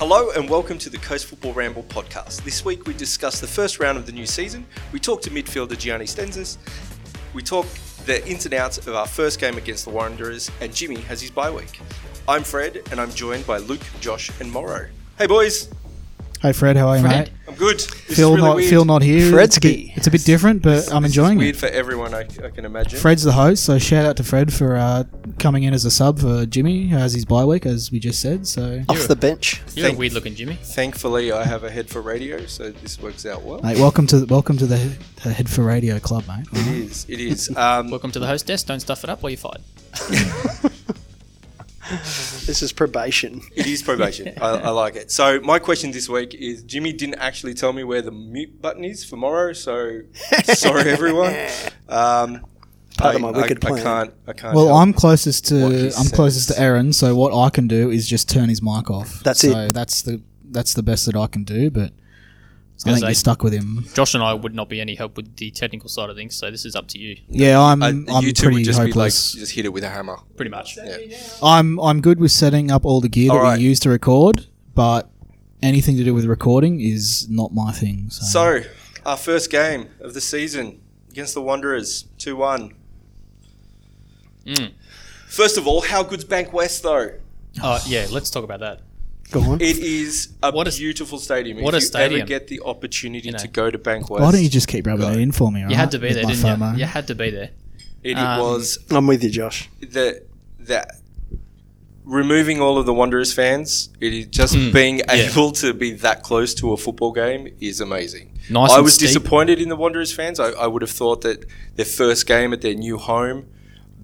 Hello and welcome to the Coast Football Ramble podcast. This week we discuss the first round of the new season. We talk to midfielder Gianni Stensness. We talk the ins and outs of our first game against the Wanderers, and Jimmy has his bye week. I'm Fred, and I'm joined by Luke, Josh, and Morrow. Hey boys, Hey Fred, how are you, Fred? mate? I'm good. This Phil is really not weird. Phil not here. It's a, bit, Fredsky. it's a bit different, but I'm This is enjoying weird it. for everyone, I, I can imagine. Fred's the host, so shout out to Fred for uh, coming in as a sub for Jimmy, who has his bye week, as we just said. So, Off the bench. You're Thank- a weird looking Jimmy. Thankfully, I have a head for radio, so this works out well. mate, welcome to welcome to the, the Head for Radio Club, mate. It is. It is. Um, Welcome to the host desk. Don't stuff it up while you're fired. This is probation. It is probation. I, I like it. So my question this week is: Jimmy didn't actually tell me where the mute button is for Morrow, so sorry everyone. Um, Part I, of my wicked I, I can't. I can't. Well, help. I'm closest what to I'm closest to Aaron, so what I can do is just turn his mic off. That's so it. That's the that's the best that I can do, but I gonna think say- you're stuck with him. Josh and I would not be any help with the technical side of things, so this is up to you, Yeah, I'm Uh, I'm you two would just hopeless. be like, just hit it with a hammer. pretty much. I'm I'm good with setting up all the gear that All right. we use to record, but anything to do with recording is not my thing. So, So our first game of the season against the Wanderers, two one. Mm. First of all, how good's Bankwest though? Uh, yeah, let's talk about that. Go on. It is a What a- beautiful stadium. what if a you stadium. ever get the opportunity You know. to go to Bankwest, why don't you just keep rubbing Go. it in for me? You alright, had to be with there, didn't FOMO? you? You had to be there. it, Um, was I'm with you, Josh. the that removing all of the Wanderers fans, it is just Mm, being yeah. able to be that close to a football game is amazing. Nice I and was steep. disappointed in the Wanderers fans. I, I would have thought that their first game at their new home,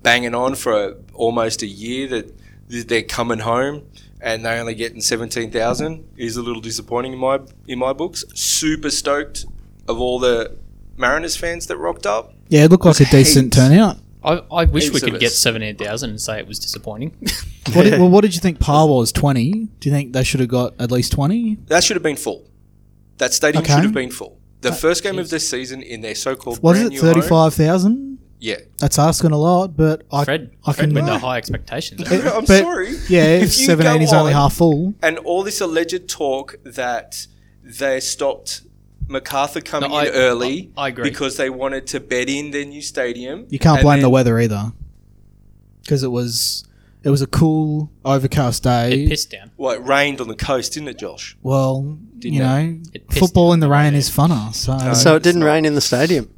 banging on for a, almost a year, that they're coming home and they only getting seventeen thousand is a little disappointing in my in my books. Super stoked of all the Mariners fans that rocked up. Yeah, it looked like a decent turnout. I, I wish Heaps we could get 17,000 and say it was disappointing. What did, well, what did you think par was? Twenty? Do you think they should have got at least twenty? That should have been full. That stadium Okay. should have been full. The oh, first game of this season in their so-called Was brand it thirty-five thousand? Yeah, That's asking a lot, but I Fred, I Fred can. with the high expectations. I'm but- sorry. Yeah, If you seven go eighty's only half full. And all this alleged talk that they stopped MacArthur coming No, I- in early I- I agree. because they wanted to bed in their new stadium. You can't and blame the weather either, because it was it was a cool overcast day. It pissed down. Well, it rained on the coast, didn't it, Josh? Well, Didn't you know, It football down in the on rain Monday. is funner. So, No. So it didn't not. rain in the stadium.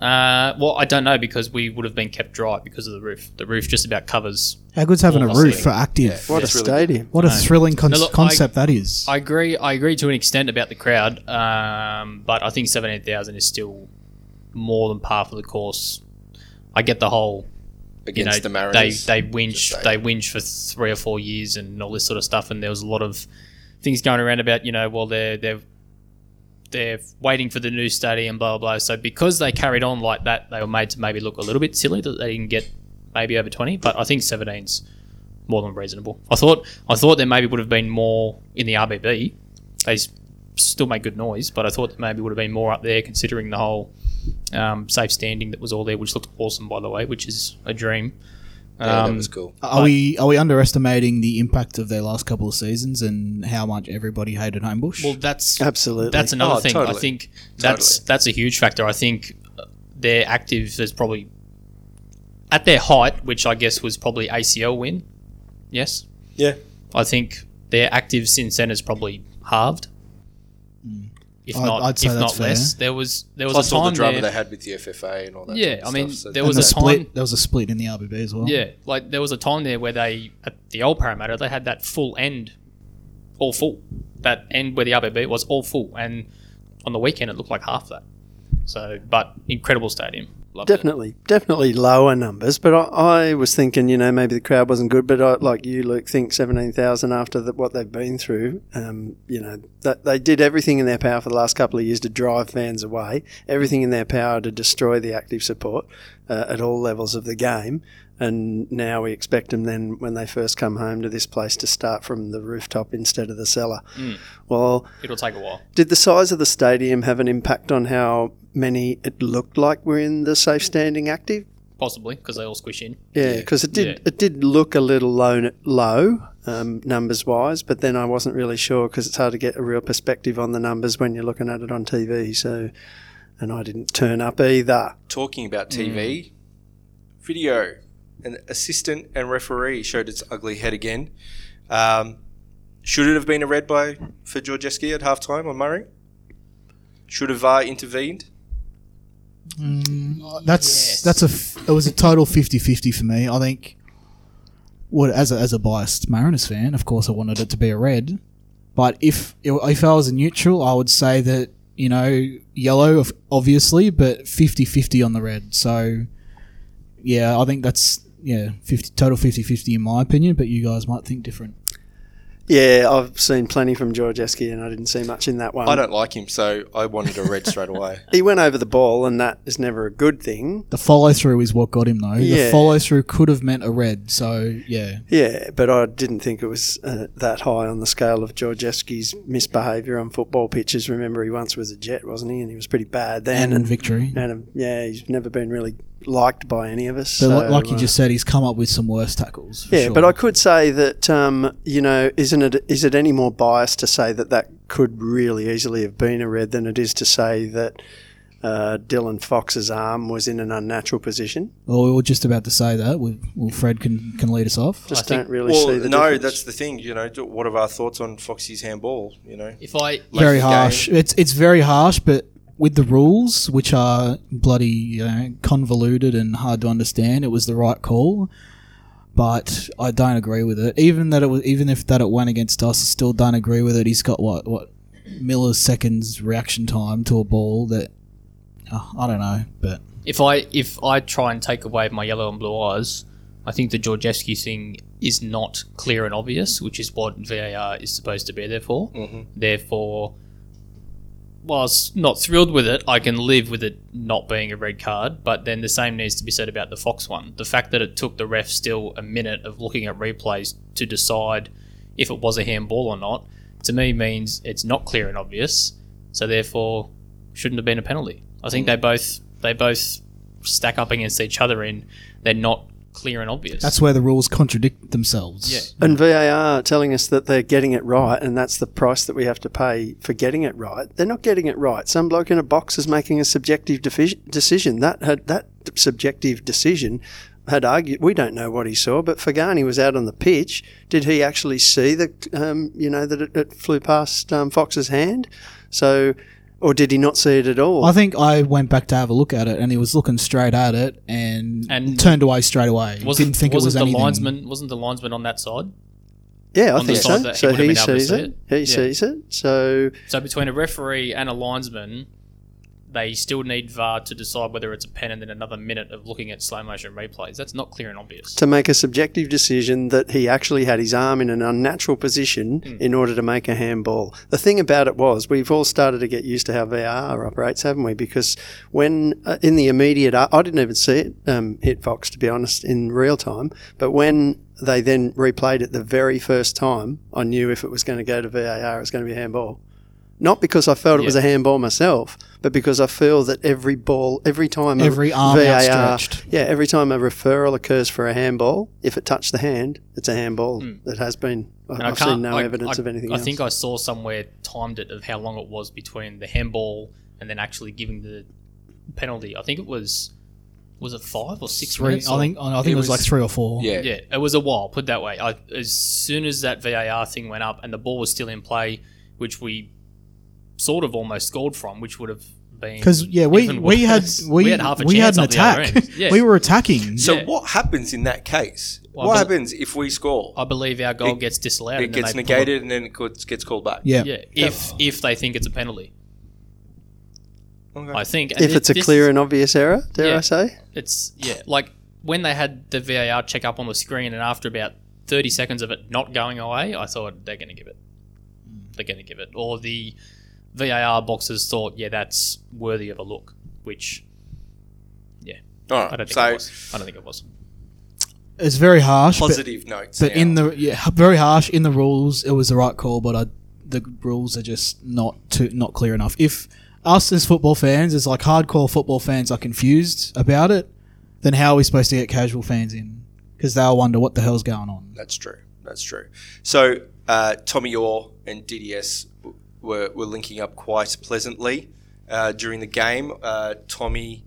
Uh, well, I don't know because we would have been kept dry because of the roof. The roof just about covers. how good's having a roof the for active? What That's a stadium. What a thrilling con- No, look, I- concept that is. I agree. I agree to an extent about the crowd, um, but I think seventeen thousand is still more than par for the course. I get the whole, you Against know, the they Mariners. they Just whinge they whinge for three or four years and all this sort of stuff, and there was a lot of things going around about you know, well they're they're they're waiting for the new stadium, blah blah blah. So because they carried on like that, they were made to maybe look a little bit silly that they didn't get maybe over twenty, but I think 17's more than reasonable. I thought I thought there maybe would have been more in the RBB. They still make good noise, but I thought there maybe would have been more up there considering the whole um, safe standing that was all there, which looked awesome by the way, which is a dream. Yeah, Um, that was cool. are we are we underestimating the impact of their last couple of seasons and how much everybody hated Homebush? Well, that's Absolutely. that's another Oh, thing. I think that's Totally. that's a huge factor. I think uh, their active is probably at their height, which I guess was probably ACL win. Yes, Yeah. I think their active since then is probably halved. If I'd- not, I'd say if that's not fair. less, there was there was Plus a all the time drama there. they had with the FFA and all that. Yeah, sort of I mean, stuff, so there was the a split. time- There was a split in the RBB as well. Yeah, like there was a time there where they at the old Parramatta they had that full end, all full. That end where the RBB was all full, and on the weekend it looked like half that. So, but incredible stadium. Loved it. Definitely, definitely lower numbers. But I, I was thinking, you know, maybe the crowd wasn't good. But I, like you, Luke, think seventeen thousand after the, what they've been through. Um, you know, that they did everything in their power for the last couple of years to drive fans away. Everything in their power to destroy the active support uh, at all levels of the game. And now we expect them then, when they first come home to this place, to start from the rooftop instead of the cellar. Well, It'll take a while. did the size of the stadium have an impact on how many it looked like were in the safe standing active? Possibly because they all squish in. Yeah, because it did Yeah. it did look a little low. low. um, numbers wise, but then I wasn't really sure because it's hard to get a real perspective on the numbers when you're looking at it on TV. So, and I didn't turn up either. Talking about TV, video, an assistant and referee showed its ugly head again. Um, should it have been a red by for Georgievski at halftime on Murray? Should have VAR intervened? Mm, that's Yes. that's a f- it was a total 50-50 for me. I think what as a, as a biased Mariners fan, of course, I wanted it to be a red. But if if I was a neutral, I would say that you know yellow, obviously, but 50-50 on the red. So yeah, I think that's yeah 50 total 50-50 in my opinion. But you guys might think different. Yeah, I've seen plenty from Georgievski, and I didn't see much in that one. I don't like him, so I wanted a red straight away. He went over the ball, and that is never a good thing. The follow through is what got him though. The follow through could have meant a red. So yeah, Yeah, but I didn't think it was uh, that high on the scale of Georgievski's misbehaviour on football pitches. Remember, he once was a Jet, wasn't he? And he was pretty bad then. and in victory. and um, yeah, he's never been really liked by any of us. But so, like you uh, just said, he's come up with some worse tackles. yeah, sure. but I could say that um, you know, isn't it is it any more biased to say that that could really easily have been a red than it is to say that uh, Dylan Fox's arm was in an unnatural position? Well, we were just about to say that. We, well, Fred can, can lead us off. Just think- don't really well, see the no, difference. that's the thing. You know, what are our thoughts on Foxy's handball? You know, If I very the harsh. It's it's very harsh, but with the rules, which are bloody you know, convoluted and hard to understand, it was the right call. But I don't agree with it. Even that it was, even if that it went against us, I still don't agree with it. He's got what what milliseconds reaction time to a ball that oh, I don't know, but if I if I try and take away my yellow and blue eyes, I think the Georgievski thing is not clear and obvious, which is what VAR is supposed to be there for. Mm-hmm. Therefore, whilst not thrilled with it, I can live with it not being a red card. But then the same needs to be said about the Fox one. The fact that it took the ref still a minute of looking at replays to decide if it was a handball or not, to me means it's not clear and obvious. So therefore, shouldn't have been a penalty. I think mm. they both they both stack up against each other in they're not clear and obvious. that's where the rules contradict themselves. Yeah. And VAR telling us that they're getting it right, and that's the price that we have to pay for getting it right. They're not getting it right. Some bloke in a box is making a subjective defi- decision. That had that subjective decision had argued. We don't know what he saw, but Faghani was out on the pitch. Did he actually see that? Um, you know that it, it flew past um, Fox's hand. So, or did he not see it at all? I think I went back to have a look at it, and he was looking straight at it and, And- turned away straight away. wasn't, Didn't think wasn't it was the anything. linesman wasn't the linesman on that side? yeah, I on the think side so. that he So would have he been able to sees see it. it. He Yeah. sees it. So So between a referee and a linesman, they still need VAR to decide whether it's a pen and then another minute of looking at slow motion replays. That's not clear and obvious. to make a subjective decision that he actually had his arm in an unnatural position in order to make a handball. The thing about it was, we've all started to get used to how VAR operates, haven't we? Because when uh, in the immediate, I I didn't even see it um, hit Fox, to be honest, in real time. But when they then replayed it the very first time, I knew if it was going to go to VAR, it was going to be handball. Not because I felt it was a handball myself, but because I feel that every ball, every time a Every arm outstretched. yeah, every time a referral occurs for a handball, if it touched the hand, it's a handball. Hmm. It has been. I-. And I I've can't. seen no I, evidence I- of anything I else. think I saw somewhere timed it of how long it was between the handball and then actually giving the penalty. I think it was was it five or six Three, minutes? I or- think I think it, It was, like three or four. yeah, Yeah, it was a while. Put it that way. I, as soon as that VAR thing went up and the ball was still in play, which we sort of almost scored from, which would have been Because yeah, we even we had worse. we, had half a we had chance an up the other attack. end. Yeah. We were attacking. So Yeah. what happens in that case? Well, what I happens if we score? I believe our goal It- gets disallowed. it and then gets they pull negated and then it gets- gets called back. yeah. Yeah, if if they think it's a penalty, Okay. I think. and if thi- it's a this- clear and obvious error, dare Yeah. I say? it's yeah, like when they had the VAR check up on the screen, and after about thirty seconds of it not going away, I thought they're going to give it. They're going to give it, or the VAR boxes thought, yeah, that's worthy of a look. Which All I don't think So it was. I don't think it was. It's very harsh. But, positive notes. but now. in the yeah, very harsh in the rules, it was the right call. But I, the rules are just not too not clear enough. If us as football fans, as like hardcore football fans, are confused about it, then how are we supposed to get casual fans in? Because they'll wonder what the hell's going on. that's true. That's true. So uh, Tommy Oar and DDS w- were, were linking up quite pleasantly uh, during the game. Uh, Tommy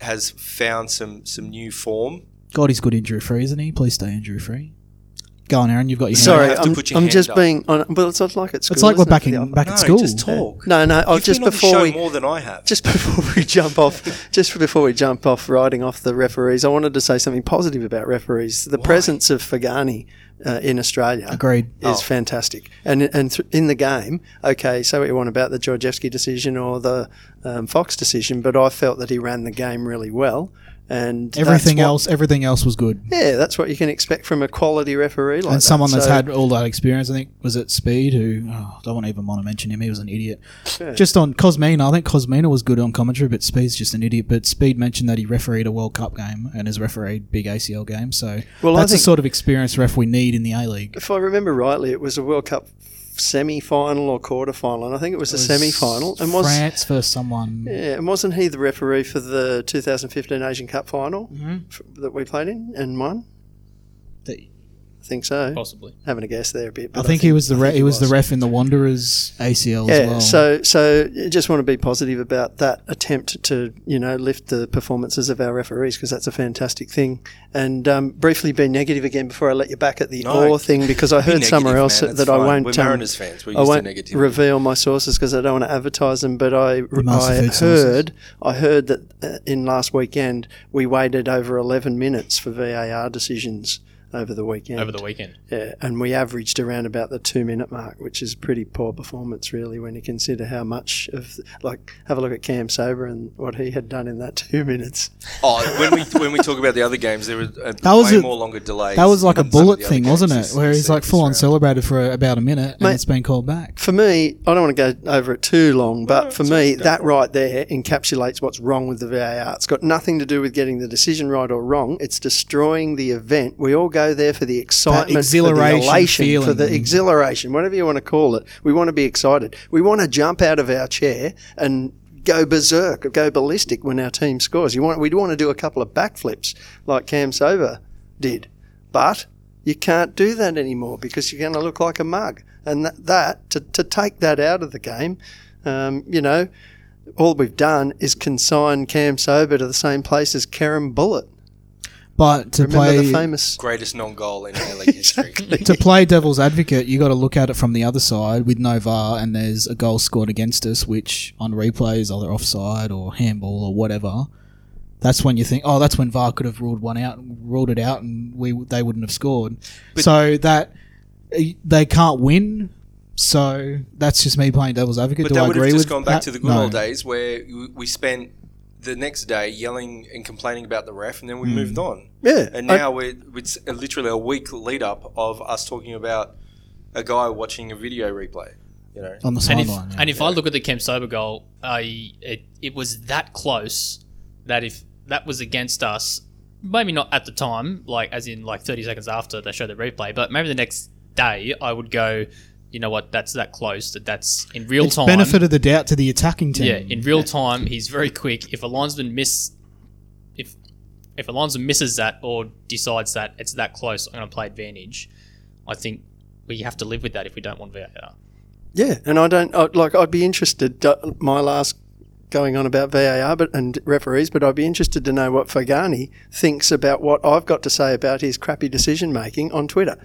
has found some some new form. God, he's good injury free, isn't he? Please stay injury free. Go on, Aaron. You've got your Sorry, have to I'm, put your I'm hand just up. being. On, well, it's not like at school. It's like we're isn't back in back no, at school. just talk. No, no. Oh, You've just been on the before show we more than I have. just before we jump off, just before we jump off riding off the referees, I wanted to say something positive about referees. The presence of Faghani uh, in Australia Agreed. is Oh. fantastic, and and th- in the game, okay, say what you want about the Georgievski decision or the um, Fox decision, but I felt that he ran the game really well, and Everything what- else, everything else was good. Yeah, that's what you can expect from a quality referee like and someone that. that's So- had all that experience, I think, was it Speed, who oh, I don't even want to mention him. He was an idiot. Yeah. Just on Kosmina, I think Kosmina was good on commentary, but Speed's just an idiot. But Speed mentioned that he refereed a World Cup game and has refereed big ACL games, so Well, that's the sort of experience ref we need in the A League. if I remember rightly, it was a World Cup semi-final or quarter-final, and I think it was a semi-final. And was France versus someone. yeah, and wasn't he the referee for the 2015 Asian Cup final Mhm. f- that we played in and won? That- I think so. Possibly. Having a guess there a bit. I but think he was the I re- he was the ref in the Wanderers ACL Yeah, as well. so so just want to be positive about that attempt to you know lift the performances of our referees because that's a fantastic thing. And um, briefly be negative again before I let you back at the No. Oar thing because I Be heard somewhere negative, else man, that it's I won't. We're um, Mariners fans. We're I used to won't negativity. reveal my sources because I don't want to advertise them. But I, master I food sources. heard I heard that uh, in last weekend we waited over 11 minutes for VAR decisions over the weekend. Over the weekend. Yeah, and we averaged around about the two minute mark, which is pretty poor performance, really, when you consider how much of like have a look at Cam Sober and what he had done in that two minutes. Oh, when we when we talk about the other games, there was a That was way a- more longer delays. that was like a than some of bullet thing, wasn't it? Where he's like full on celebrated for about a minute and it's been called back. For me, I don't want to go over it too long, but for me, that right there encapsulates what's wrong with the VAR. It's got nothing to do with getting the decision right or wrong. It's destroying the event. We all go there for the excitement, exhilaration for the elation, for the exhilaration, whatever you want to call it. We want to be excited. We want to jump out of our chair and go berserk, go ballistic when our team scores. You want, we'd want to do a couple of backflips like Cam Sober did, but you can't do that anymore because you're going to look like a mug. And that, that to, to take that out of the game, um, you know, all we've done is consign Cam Sober to the same place as Karen Bullet. But to Remember play the famous. greatest non-goal in A League history. to play devil's advocate, you got to look at it from the other side with no VAR, and there's a goal scored against us, which on replay is either offside or handball or whatever. That's when you think, oh, that's when VAR could have ruled one out, ruled it out, and we they wouldn't have scored. so that eh, they can't win. So that's just me playing devil's advocate. But Do that I would agree have just with gone back that? to the good No. old days where we- we spent the next day yelling and complaining about the ref, and then we Hmm. moved on. Yeah. And I- now we're, it's literally a week lead up of us talking about a guy watching a video replay. You know, on the And if, sideline. yeah. and if I look at the Kemp Sober goal, I it, it was that close that if that was against us, maybe not at the time, like as in like 30 seconds after they showed the replay, but maybe the next day I would go, you know what, that's that close that that's in real it's time. benefit of the doubt to the attacking team. Yeah, in real time, he's very quick. If a linesman miss, if if a linesman misses that or decides that it's that close, I'm going to play advantage. I think we have to live with that if we don't want VAR. Yeah, and I don't I, like. I'd be interested. uh, My last going on about VAR, but and referees, but I'd be interested to know what Faghani thinks about what I've got to say about his crappy decision making on Twitter.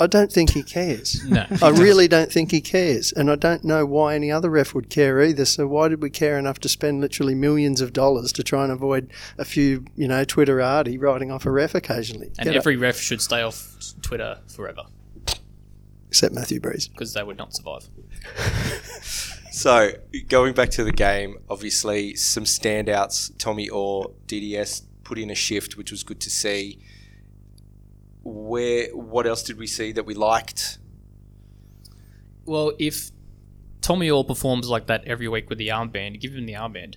I don't think he cares. No, I really don't think he cares, and I don't know why any other ref would care either. So why did we care enough to spend literally millions of dollars to try and avoid a few, you know, Twitterati writing off a ref occasionally? and Get every ref should stay off Twitter forever except Matthew Breeze. because they would not survive. So going back to the game, obviously some standouts. Tommy Oar, DDS put in a shift, which was good to see. Where what else did we see that we liked? Well, if Tommy Oar performs like that every week with the armband, give him the armband.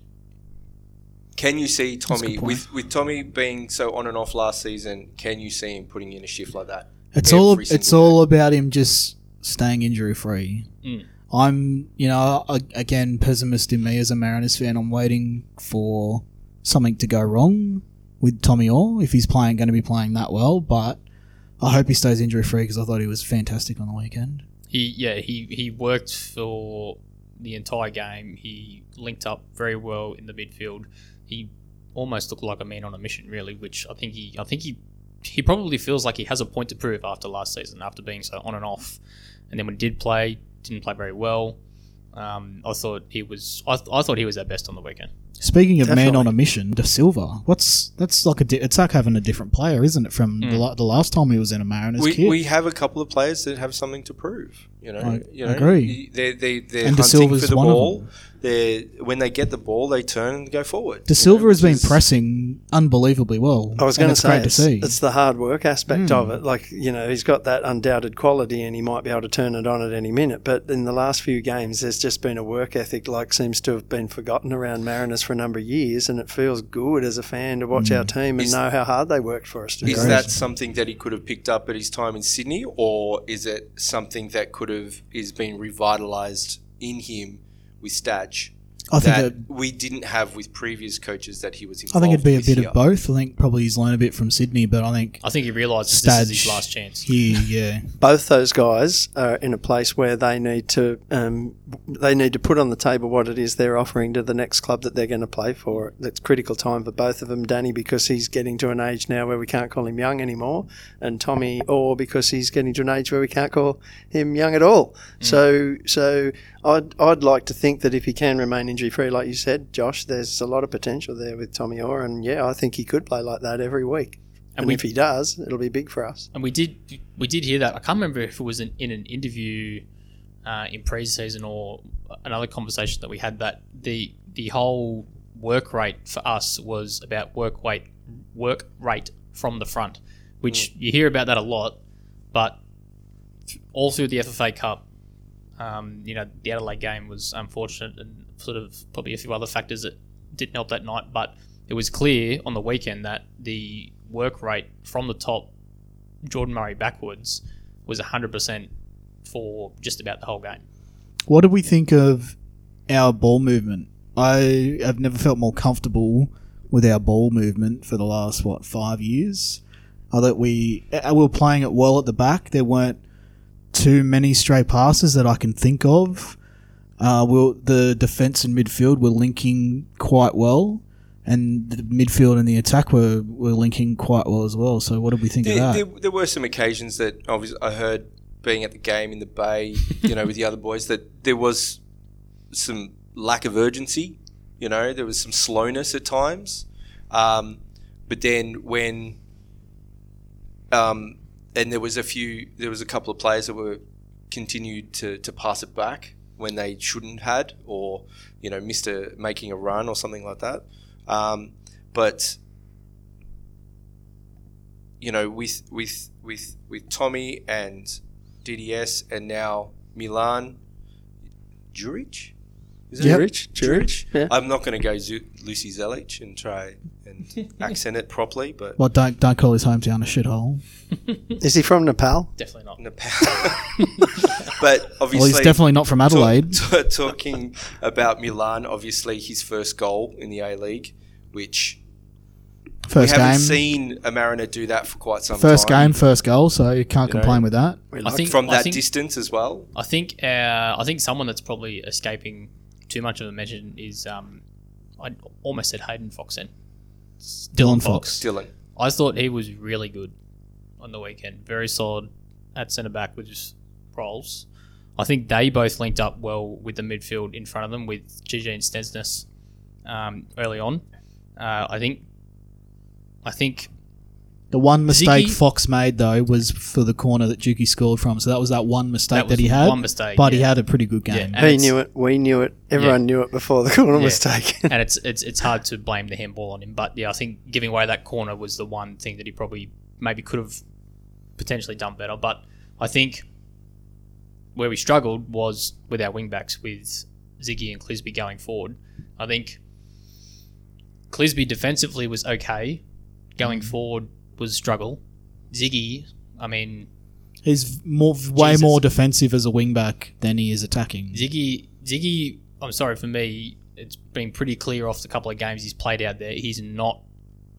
Can you see Tommy with with Tommy being so on and off last season? Can you see him putting in a shift like that? It's all it's single all about him just staying injury free. Mm. I'm, you know, again pessimist in me as a Mariners fan. I'm waiting for something to go wrong with Tommy Oar if he's playing going to be playing that well. But I hope he stays injury free because I thought he was fantastic on the weekend. He yeah he he worked for the entire game. He linked up very well in the midfield. He almost looked like a man on a mission, really. Which I think he I think he he probably feels like he has a point to prove after last season, after being so on and off. And then when he did play, didn't play very well. Um, I thought he was I, I thought he was at best on the weekend. Speaking of man on a mission, De Silva. What's that's like a di- it's like having a different player, isn't it? From the, hmm. the last time he was in a Mariners We, kit. we have a couple of players that have something to prove. You know, I you know, agree. They they they're And De hunting Silva's for the one of ball. them. They when they get the ball, they turn and go forward. De you Silva know, has been pressing unbelievably well. I was going to it's say it's, to it's the hard work aspect Mm. of it. Like you know, he's got that undoubted quality, and he might be able to turn it on at any minute. But in the last few games, there's just been a work ethic like seems to have been forgotten around Mariners for a number of years, and it feels good as a fan to watch our team and Is- know how hard they worked for us. To Is that something that he could have picked up at his time in Sydney, or is it something that could have is being revitalized in him with Stadge I think that it, we didn't have with previous coaches that he was involved I think it'd be a bit here? of both. I think probably he's learned a bit from Sydney, but I think I think he realises this is his last chance. Here, yeah, both those guys are in a place where they need to um, they need to put on the table what it is they're offering to the next club that they're going to play for. It's critical time for both of them. Danny because he's getting to an age now where we can't call him young anymore, and Tommy Oar because he's getting to an age where we can't call him young at all. So so I'd I'd like to think that if he can remain injury free, like you said, Josh, there's a lot of potential there with Tommy Oar, and yeah, I think he could play like that every week. And, we- if he does, it'll be big for us. and we did we did hear that. I can't remember if it was in, in an interview uh, in preseason or another conversation that we had that the the whole work rate for us was about work weight work rate from the front, which you hear about that a lot, but all through the FFA Cup. Um, you know, the Adelaide game was unfortunate and sort of probably a few other factors that didn't help that night, but it was clear on the weekend that the work rate from the top Jordan Murray backwards was 100% for just about the whole game. What do we think of our ball movement? I have never felt more comfortable with our ball movement for the last what five years. I thought we uh, we were playing it well at the back. There weren't too many stray passes that I can think of. Uh, we'll, the defense and midfield were linking quite well, and the midfield and the attack were, were linking quite well as well. So, what did we think There, of there, that? there were some occasions that obviously I heard being at the game in the Bay, you know, with the other boys, that there was some lack of urgency. You know, there was some slowness at times. Um, but then when, um, and there was a few, there was a couple of players that were continued to, to pass it back when they shouldn't had, or you know, missed a making a run or something like that. Um, but you know, with with with with Tommy and DDS and now Milan, Juric, is it Yep. Juric, Juric, yeah. I'm not going to go Zu- Lucy Zelich and try and accent it properly, but Well, don't don't call his hometown a shithole. Is he from Nepal? Definitely not. Nepal. but obviously, Well, he's definitely not from talk- Adelaide. t- talking about Milan, obviously his first goal in the A League, which First we haven't game, seen a Mariner do that for quite some first time. game, first goal. So you can't You know. complain with that. We I think from I that think, distance as well. I think uh, I think someone that's probably escaping too much of a mention is um, I almost said Hayden Fox then. Dylan Fox. Dylan. I thought he was really good on the weekend. Very solid at centre back with just Rowles. I think they both linked up well with the midfield in front of them with Gigi and Stensness um, early on. Uh, I think. I think The one mistake Ziggy- Fox made though was for the corner that Juki scored from. So that was that one mistake That that, was he had. one mistake, but he yeah. had a pretty good Yeah, game. and He it's- knew it. We knew it. Everyone knew it before the corner was Yeah. taken. and it's it's it's hard to blame the handball on him. But yeah, I think giving away that corner was the one thing that he probably maybe could have potentially done better. But I think where we struggled was with our wingbacks with Ziggy and Clisby going forward. I think Clisby defensively was okay. Going mm. forward was a struggle. Ziggy, I mean, He's more, way Jesus. more defensive as a wingback than he is attacking. Ziggy, Ziggy. I'm sorry for me. It's been pretty clear off the couple of games he's played out there. He's not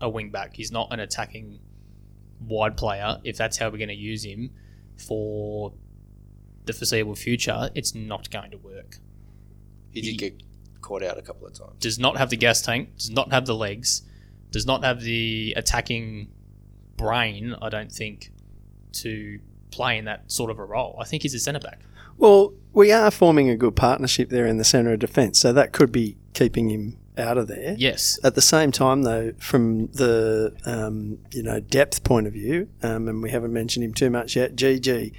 a wing back. He's not an attacking wide player, if that's how we're going to use him for the foreseeable future, it's not going to work. He did get caught out a couple of times. Does not have the gas tank, does not have the legs, does not have the attacking brain, I don't think, to play in that sort of a role. I think he's a centre back. Well, we are forming a good partnership there in the centre of defence, so that could be keeping him out of there. Yes. At the same time, though, from the um, you know depth point of view, um, and we haven't mentioned him too much yet, GG,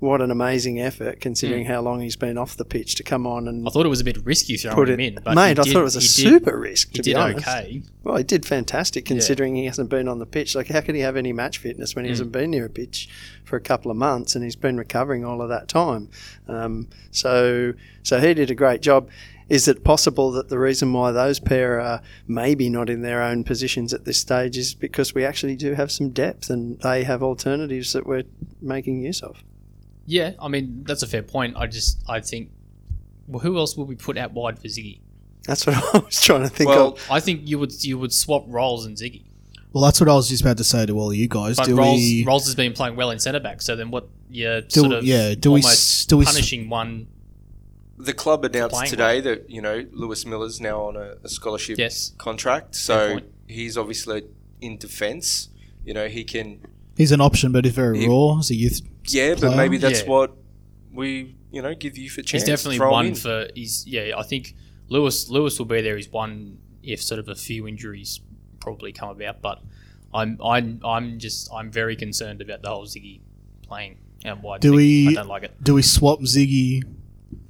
what an amazing effort considering how long he's been off the pitch to come on and I thought it was a bit risky throwing put him in, but Mate, I did- thought it was a he did- super risk. He To did be honest, okay. well, he did fantastic considering he hasn't been on the pitch. Like, how could he have any match fitness when he Mm. hasn't been near a pitch for a couple of months and he's been recovering all of that time? Um, so, so he did a great job. Is it possible that the reason why those pair are maybe not in their own positions at this stage is because we actually do have some depth and they have alternatives that we're making use of? Yeah, I mean that's a fair point. I just I think well, who else would we put out wide for Ziggy? That's what I was trying to think Well, of. I think you would you would swap Rowles and Ziggy, Well, that's what I was just about to say to all of you guys. but do Rowles we? Rowles has been playing well in centre back. So then what? You're Do- sort of yeah, do we s- almost do we s- punishing one. The club announced Playing today that you know Lewis Miller's now on a, a scholarship Yes. contract, so he's obviously in defence. You know he can, He's an option, but he's very He- raw as a youth. Yeah, but maybe that's Yeah. what we you know give you for chance. He's definitely Throw one in. for. He's yeah. I think Lewis Lewis will be there. He's one if sort of a few injuries probably come about. But I'm I'm I'm just I'm very concerned about the whole Ziggy playing and why Do thing. we- I don't like it. Do we swap Ziggy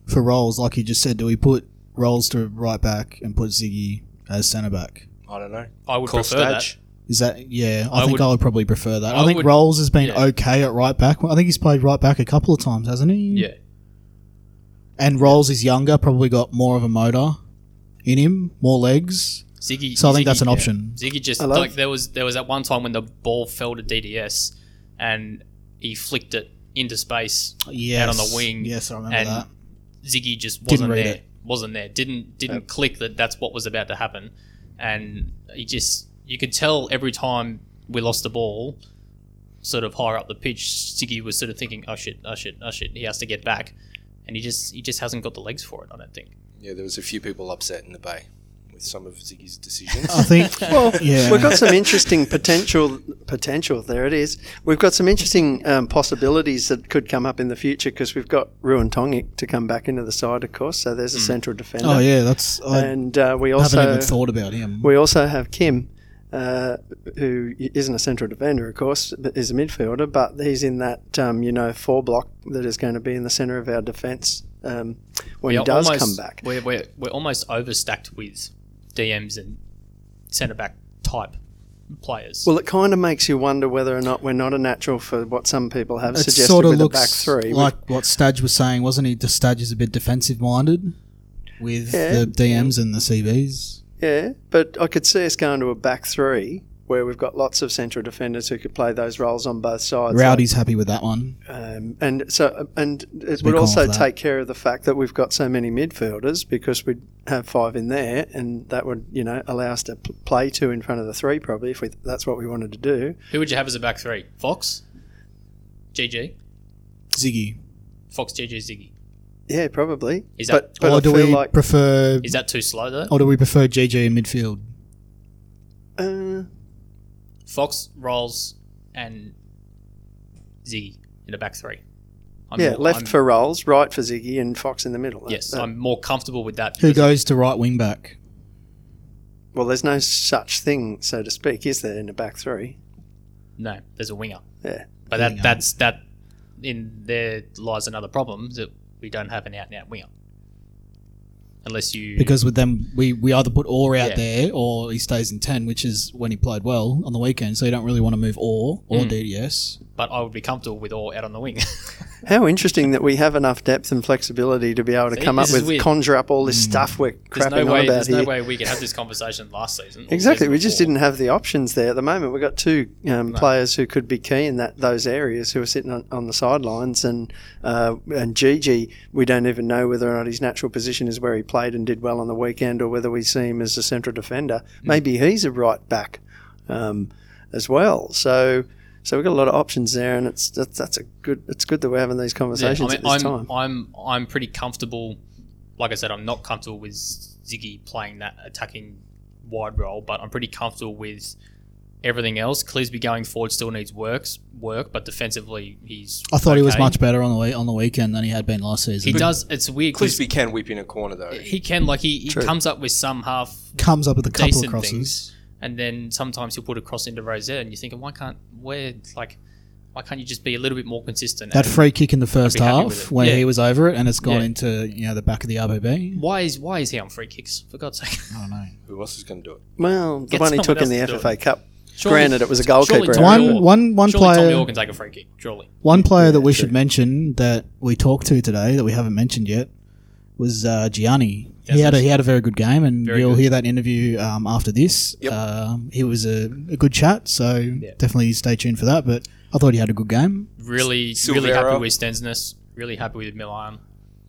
for Rowles, like you just said? Do we put Rowles to right back and put Ziggy as centre back? I don't know. I would Call prefer that. Stage. Is that yeah? I, I think would- I would probably prefer that. I, I think would- Rowles has been yeah. okay at right back. I think he's played right back a couple of times, hasn't he? Yeah. And Rowles is younger, probably got more of a motor in him, more legs. Ziggy. So I think Ziggy- that's an yeah. option. Ziggy just I love- like there was there was at one time when the ball fell to DDS, and he flicked it into space. Yes. on the wing, Yes, I remember and that. Ziggy just wasn't there. it. Wasn't there. Didn't didn't click that that's what was about to happen, and he just you could tell every time we lost the ball, sort of higher up the pitch, Ziggy was sort of thinking, "Oh shit, oh shit, oh shit." He has to get back, and he just he just hasn't got the legs for it. I don't think. Yeah, there was a few people upset in the bay with some of Ziggy's decisions. I think. well, yeah. We've got some interesting potential. Potential. There it is. We've got some interesting um, possibilities that could come up in the future because we've got Ruon Tongyik to come back into the side, of course. So there's a central defender. oh yeah, that's. I And uh, we also haven't even thought about him. we also have Kim, uh, who isn't a central defender, of course, but is a midfielder. But he's in that um, you know four block that is going to be in the centre of our defence um, when We he are does almost- come back. We're, we're, we're almost overstacked with DMs and centre back type players. Well, it kind of makes you wonder whether or not we're not a natural for what some people have It suggested sort of with looks a back three. like what Stadge was saying, wasn't he? The Stadge is a bit defensive minded with Yeah. the DMs and the CVs. Yeah, but I could see us going to a back three where we've got lots of central defenders who could play those roles on both sides. Rowdy's happy with that one. Um, and so, and it we would also take care of the fact that we've got so many midfielders because we'd have five in there, and that would, you know, allow us to play two in front of the three probably if we, that's what we wanted to do. Who would you have as a back three? Fox, GG, Ziggy. Fox, GG, Ziggy. Yeah, probably. Is but, that- but or I do feel we like prefer? Is that too slow though? Or do we prefer GG in midfield? uh, Fox, Rowles, and Ziggy in a back three. I'm yeah, more- left I'm- for Rowles, right for Ziggy, and Fox in the middle. Yes, that- I'm more comfortable with that. Who goes to right wing back? well, there's no such thing, so to speak, is there in a back three? No, there's a winger. Yeah. But that Winger. that's that. In there lies another problem that we don't have an out and out winger. Unless you Because with them, we, we either put Oar out Yeah. there or he stays in 10, which is when he played well on the weekend. So you don't really want to move Oar or Mm. DDS. But I would be comfortable with all out on the wing. How interesting that we have enough depth and flexibility to be able to See, come up with, weird. conjure up all this stuff we're there's crapping no way. on about There's here. no way we could have this conversation last season. Exactly, season we just before. didn't have the options there at the moment. We've got two um, No. players who could be key in that those areas who are sitting on, on the sidelines, and uh, and Gigi, we don't even know whether or not his natural position is where he played and did well on the weekend, or whether we see him as a central defender. Hmm. Maybe he's a right back um, as well. So So we've got a lot of options there, and it's that's, that's a good. It's good that we're having these Yeah, I conversations mean, at this I'm, time. I'm I'm pretty comfortable. Like I said, I'm not comfortable with Ziggy playing that attacking wide role, but I'm pretty comfortable with everything else. Clisby going forward still needs works work, but defensively he's. I thought he was much better on the week on the weekend than he had been last season. He does. It's weird. Clisby can whip in a corner though. He can like he, he comes up with some half comes up with a couple of crosses. things, and then sometimes he'll put a cross into Rosette, and you're thinking, why can't where like why can't you just be a little bit more consistent? That free kick in the first be happy with half it. when Yeah. he was over it, and it's gone Yeah. into you know the back of the RBB. why is why is he on free kicks? For God's sake! I don't know. Who else is going to do it? well, the Get one he took in the to FFA. Cup. Surely- Granted, it was a surely goalkeeper. Tommy One- Oar- one- one surely Tommy Oar can take a free kick. Surely. One player that we true. should mention that we talked to today that we haven't mentioned yet was uh, Gianni. Yes, he had a, he had a very good game, and Very you'll good. hear that interview um, after this. Yep. Um, he was a, a good chat, so definitely stay tuned for that. But I thought he had a good game. Really, Silvera. really happy with Stensness. Really happy with Milan.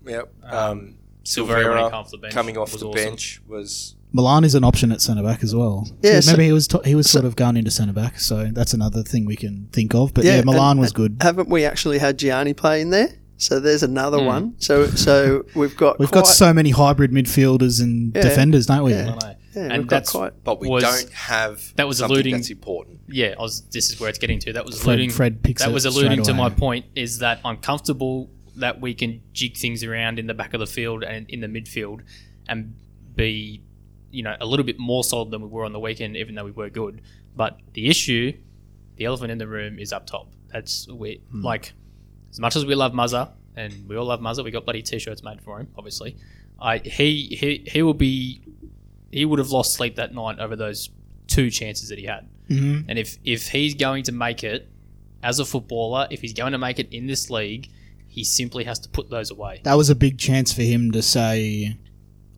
Yep. Um, Um, Silvera Silvera off the bench coming off the awesome. bench was Milan is an option at centre back as well. Yeah, So so- maybe he was to- he was sort of going into centre back, so that's another thing we can think of. But yeah, and- Milan was good. Haven't we actually had Gianni play in there? So there's another one. So so we've got We've quite, got so many hybrid midfielders and Yeah. defenders, don't we? I know. yeah, and that's quite but we Was- don't have that was alluding- that's important. yeah. I was. This is where it's getting to. That was Fred- alluding. Fred picks that was alluding straight to my point. Is that I'm comfortable that we can jig things around in the back of the field and in the midfield, and be, you know, a little bit more solid than we were on the weekend, even though we were good. But the issue, the elephant in the room, is up top. That's we Hmm. like as much as we love Muzza, and we all love Muzza. We got bloody t-shirts made for him, obviously. I he he he will be he would have lost sleep that night over those two chances that he had. Mhm. And if if he's going to make it as a footballer, if he's going to make it in this league, he simply has to put those away. That was a big chance for him to say,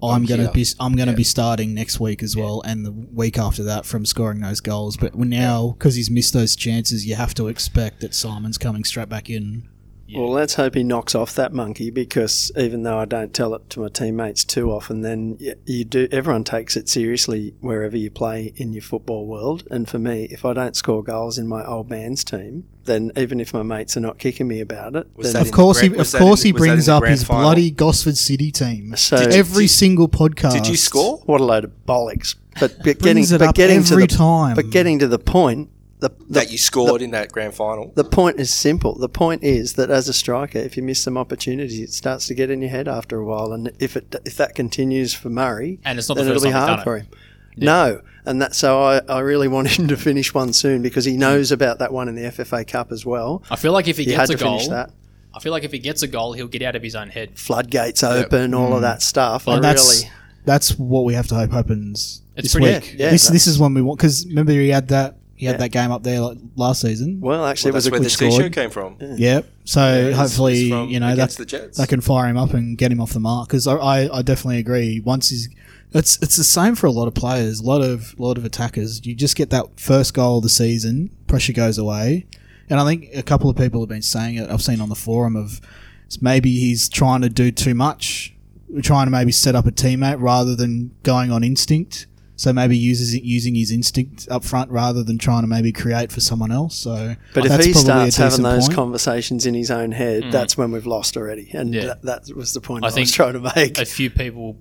"I'm I'm going to here." be I'm going to Yeah. be starting next week as well, and the week after that from scoring those goals." But now, because he's missed those chances, you have to expect that Simon's coming straight back in. Well, let's hope he knocks off that monkey because even though I don't tell it to my teammates too often, then you do. Everyone takes it seriously wherever you play in your football world. And for me, if I don't score goals in my old man's team, then even if my mates are not kicking me about it, then Of course, the he of course in- he was that in brings up his final? bloody Gosford City team. So- every Did- single podcast. Did you score? what a load of bollocks. But, but getting it but up getting every to the, time. But getting to the point, the, the that you scored in that grand final. The point is simple. The point is that as a striker, if you miss some opportunities, it starts to get in your head after a while. And if it if that continues for Murray, And it's not then the it'll be hard for it. him. No, and that so I, I really want him to finish one soon because he knows about that one in the FFA Cup as well. I feel like if he He gets had a to goal, finish that. I feel like if he gets a goal, he'll get out of his own head. Floodgates open, all of mm. that stuff. And that's really that's what we have to hope happens It's this pretty- week. Yeah, yeah, this this is when we want because remember he had that he had Yeah. that game up there like last season. well, actually, Well, it was that's a where good the score. t-shirt came from. Yep. So it's- hopefully, it's from you know, that, against the Jets. that can fire him up and get him off the mark. Because I, I, I definitely agree. Once he's, it's it's the same for a lot of players, a lot of lot of attackers. You just get that first goal of the season, pressure goes away, and I think a couple of people have been saying it. I've seen on the forum of it's maybe he's trying to do too much, trying to maybe set up a teammate rather than going on instinct. So maybe uses it using his instinct up front rather than trying to maybe create for someone else. So But if he starts having those point. conversations in his own head, mm. that's when we've lost already. And Yeah. that, that was the point I I, was trying to make. A few people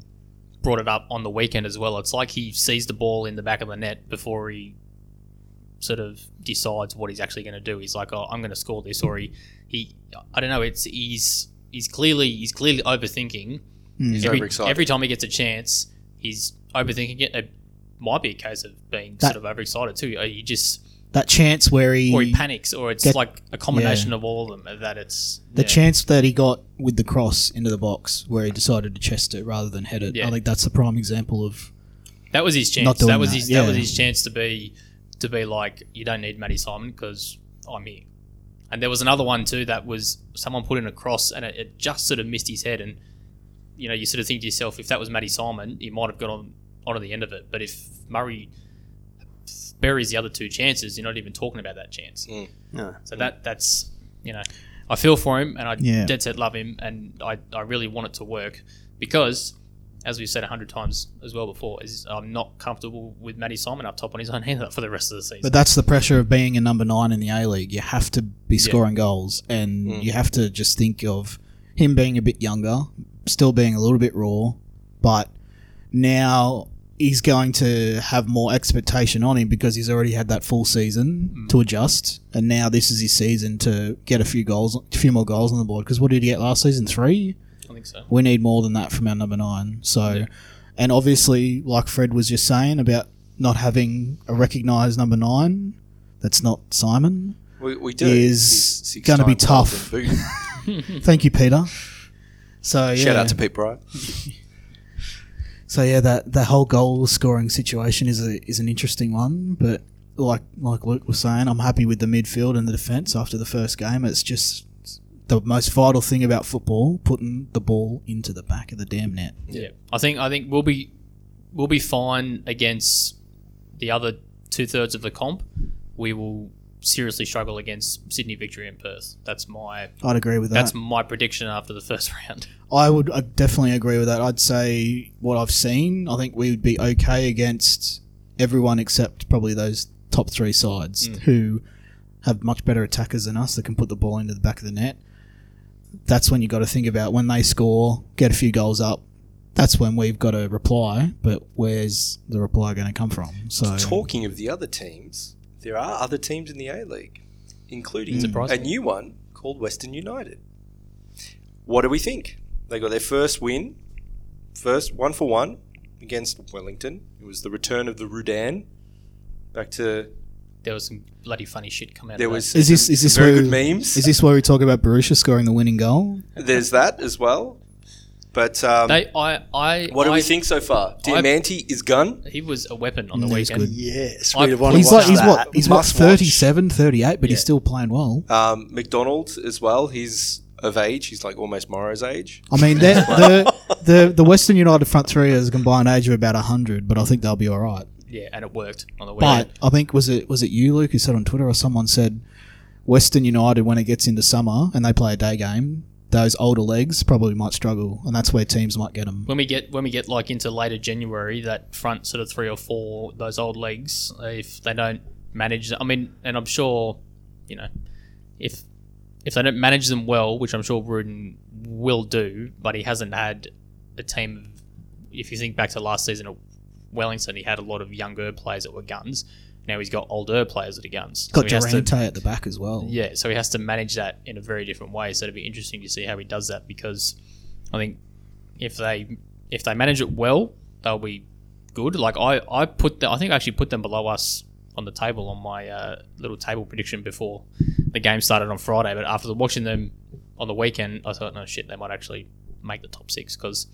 brought it up on the weekend as well. It's like he sees the ball in the back of the net before he sort of decides what he's actually going to do. He's like, "Oh, I'm going to score this," or he, he, I don't know. It's he's he's clearly he's clearly overthinking. Hmm. He's every, every time he gets a chance, he's overthinking it. Might be a case of being That- sort of overexcited too. Or He just that chance where he, or he panics, or it's Get- like a combination of all of them. That it's the yeah. chance that he got with the cross into the box where he decided to chest it rather than head it. Yeah. I think that's the prime example of That was his chance. That was that, his. That was his chance to be, to be like, you don't need Matty Simon because I'm here. And there was another one too that was someone put in a cross and it, it just sort of missed his head. And you know, you sort of think to yourself, if that was Matty Simon, he might have got on onto the end of it. But if Murray buries the other two chances, you're not even talking about that chance. No. So that that's you know, I feel for him and I Yeah. dead set love him and I, I really want it to work because as we've said a hundred times as well before, is I'm not comfortable with Matty Simon up top on his own either for the rest of the season. But that's the pressure of being a number nine in the A League. You have to be scoring goals, and Mm. you have to just think of him being a bit younger, still being a little bit raw, but now he's going to have more expectation on him because he's already had that full season Mm. to adjust, and now this is his season to get a few goals, a few more goals on the board. Because what did he get last season? Three. I think so. We need more than that from our number nine. So, and obviously, like Fred was just saying about not having a recognised number nine, that's not Simon. We, we do. Is gonna be tough. Thank you, Peter. So yeah, Shout out to Pete Bryant. so yeah, that that whole goal scoring situation is a is an interesting one, but like like Luke was saying, I'm happy with the midfield and the defence after the first game. It's just the most vital thing about football: putting the ball into the back of the damn net. Yeah, I think I think we'll be we'll be fine against the other two thirds of the comp. We will seriously struggle against Sydney, Victory, and Perth. That's my I'd agree with that. that's my prediction after the first round. I would i definitely agree with that. I'd say what I've seen, I think we would be okay against everyone except probably those top three sides mm. who have much better attackers than us that can put the ball into the back of the net. That's when you got to think about when they score, get a few goals up. That's when we've got to reply. But where's the reply going to come from? So Talking of the other teams, there are other teams in the A League, including mm. Surprising. a new one called Western United. What do we think? They got their first win, first one for one against Wellington. It was the return of the Rudan back to. There was some bloody funny shit come out. There of was is this some is this very where good memes. Is this where we talk about Berisha scoring the winning goal? There's that as well. But um, They, I, I, what do I, we think so far? Diamanti is gun. He was a weapon on the Mm, he's weekend. good. Yes, I- we'd have wanted He's to like watch he's that. what he's what Must watch. 37, 38, but he's Yeah. still playing well. Um, McDonald as well. He's of age. He's like almost Morrow's age. I mean, they're- the the the Western United front three has a combined age of about hundred, but I think they'll be all right. Yeah, and it worked on the But weekend. I think was it was it you, Luke, who said on Twitter or someone said Western United when it gets into summer and they play a day game, those older legs probably might struggle, and that's where teams might get them. when we get when we get like into later January, that front sort of three or four those old legs, if they don't manage, I mean, and I'm sure, you know, if if they don't manage them well, which I'm sure Rudan will do, but he hasn't had a team. If you think back to last season at Wellington, he had a lot of younger players that were guns. Now he's got older players that are guns. Got to- Durante at the back as well. yeah, so he has to manage that in a very different way. So it'd be interesting to see how he does that because I think if they if they manage it well, they'll be good. Like I, I put the, I think I actually put them below us on the table on my uh, little table prediction before the game started on Friday. But after watching them on the weekend, I thought, no shit, they might actually make the top six because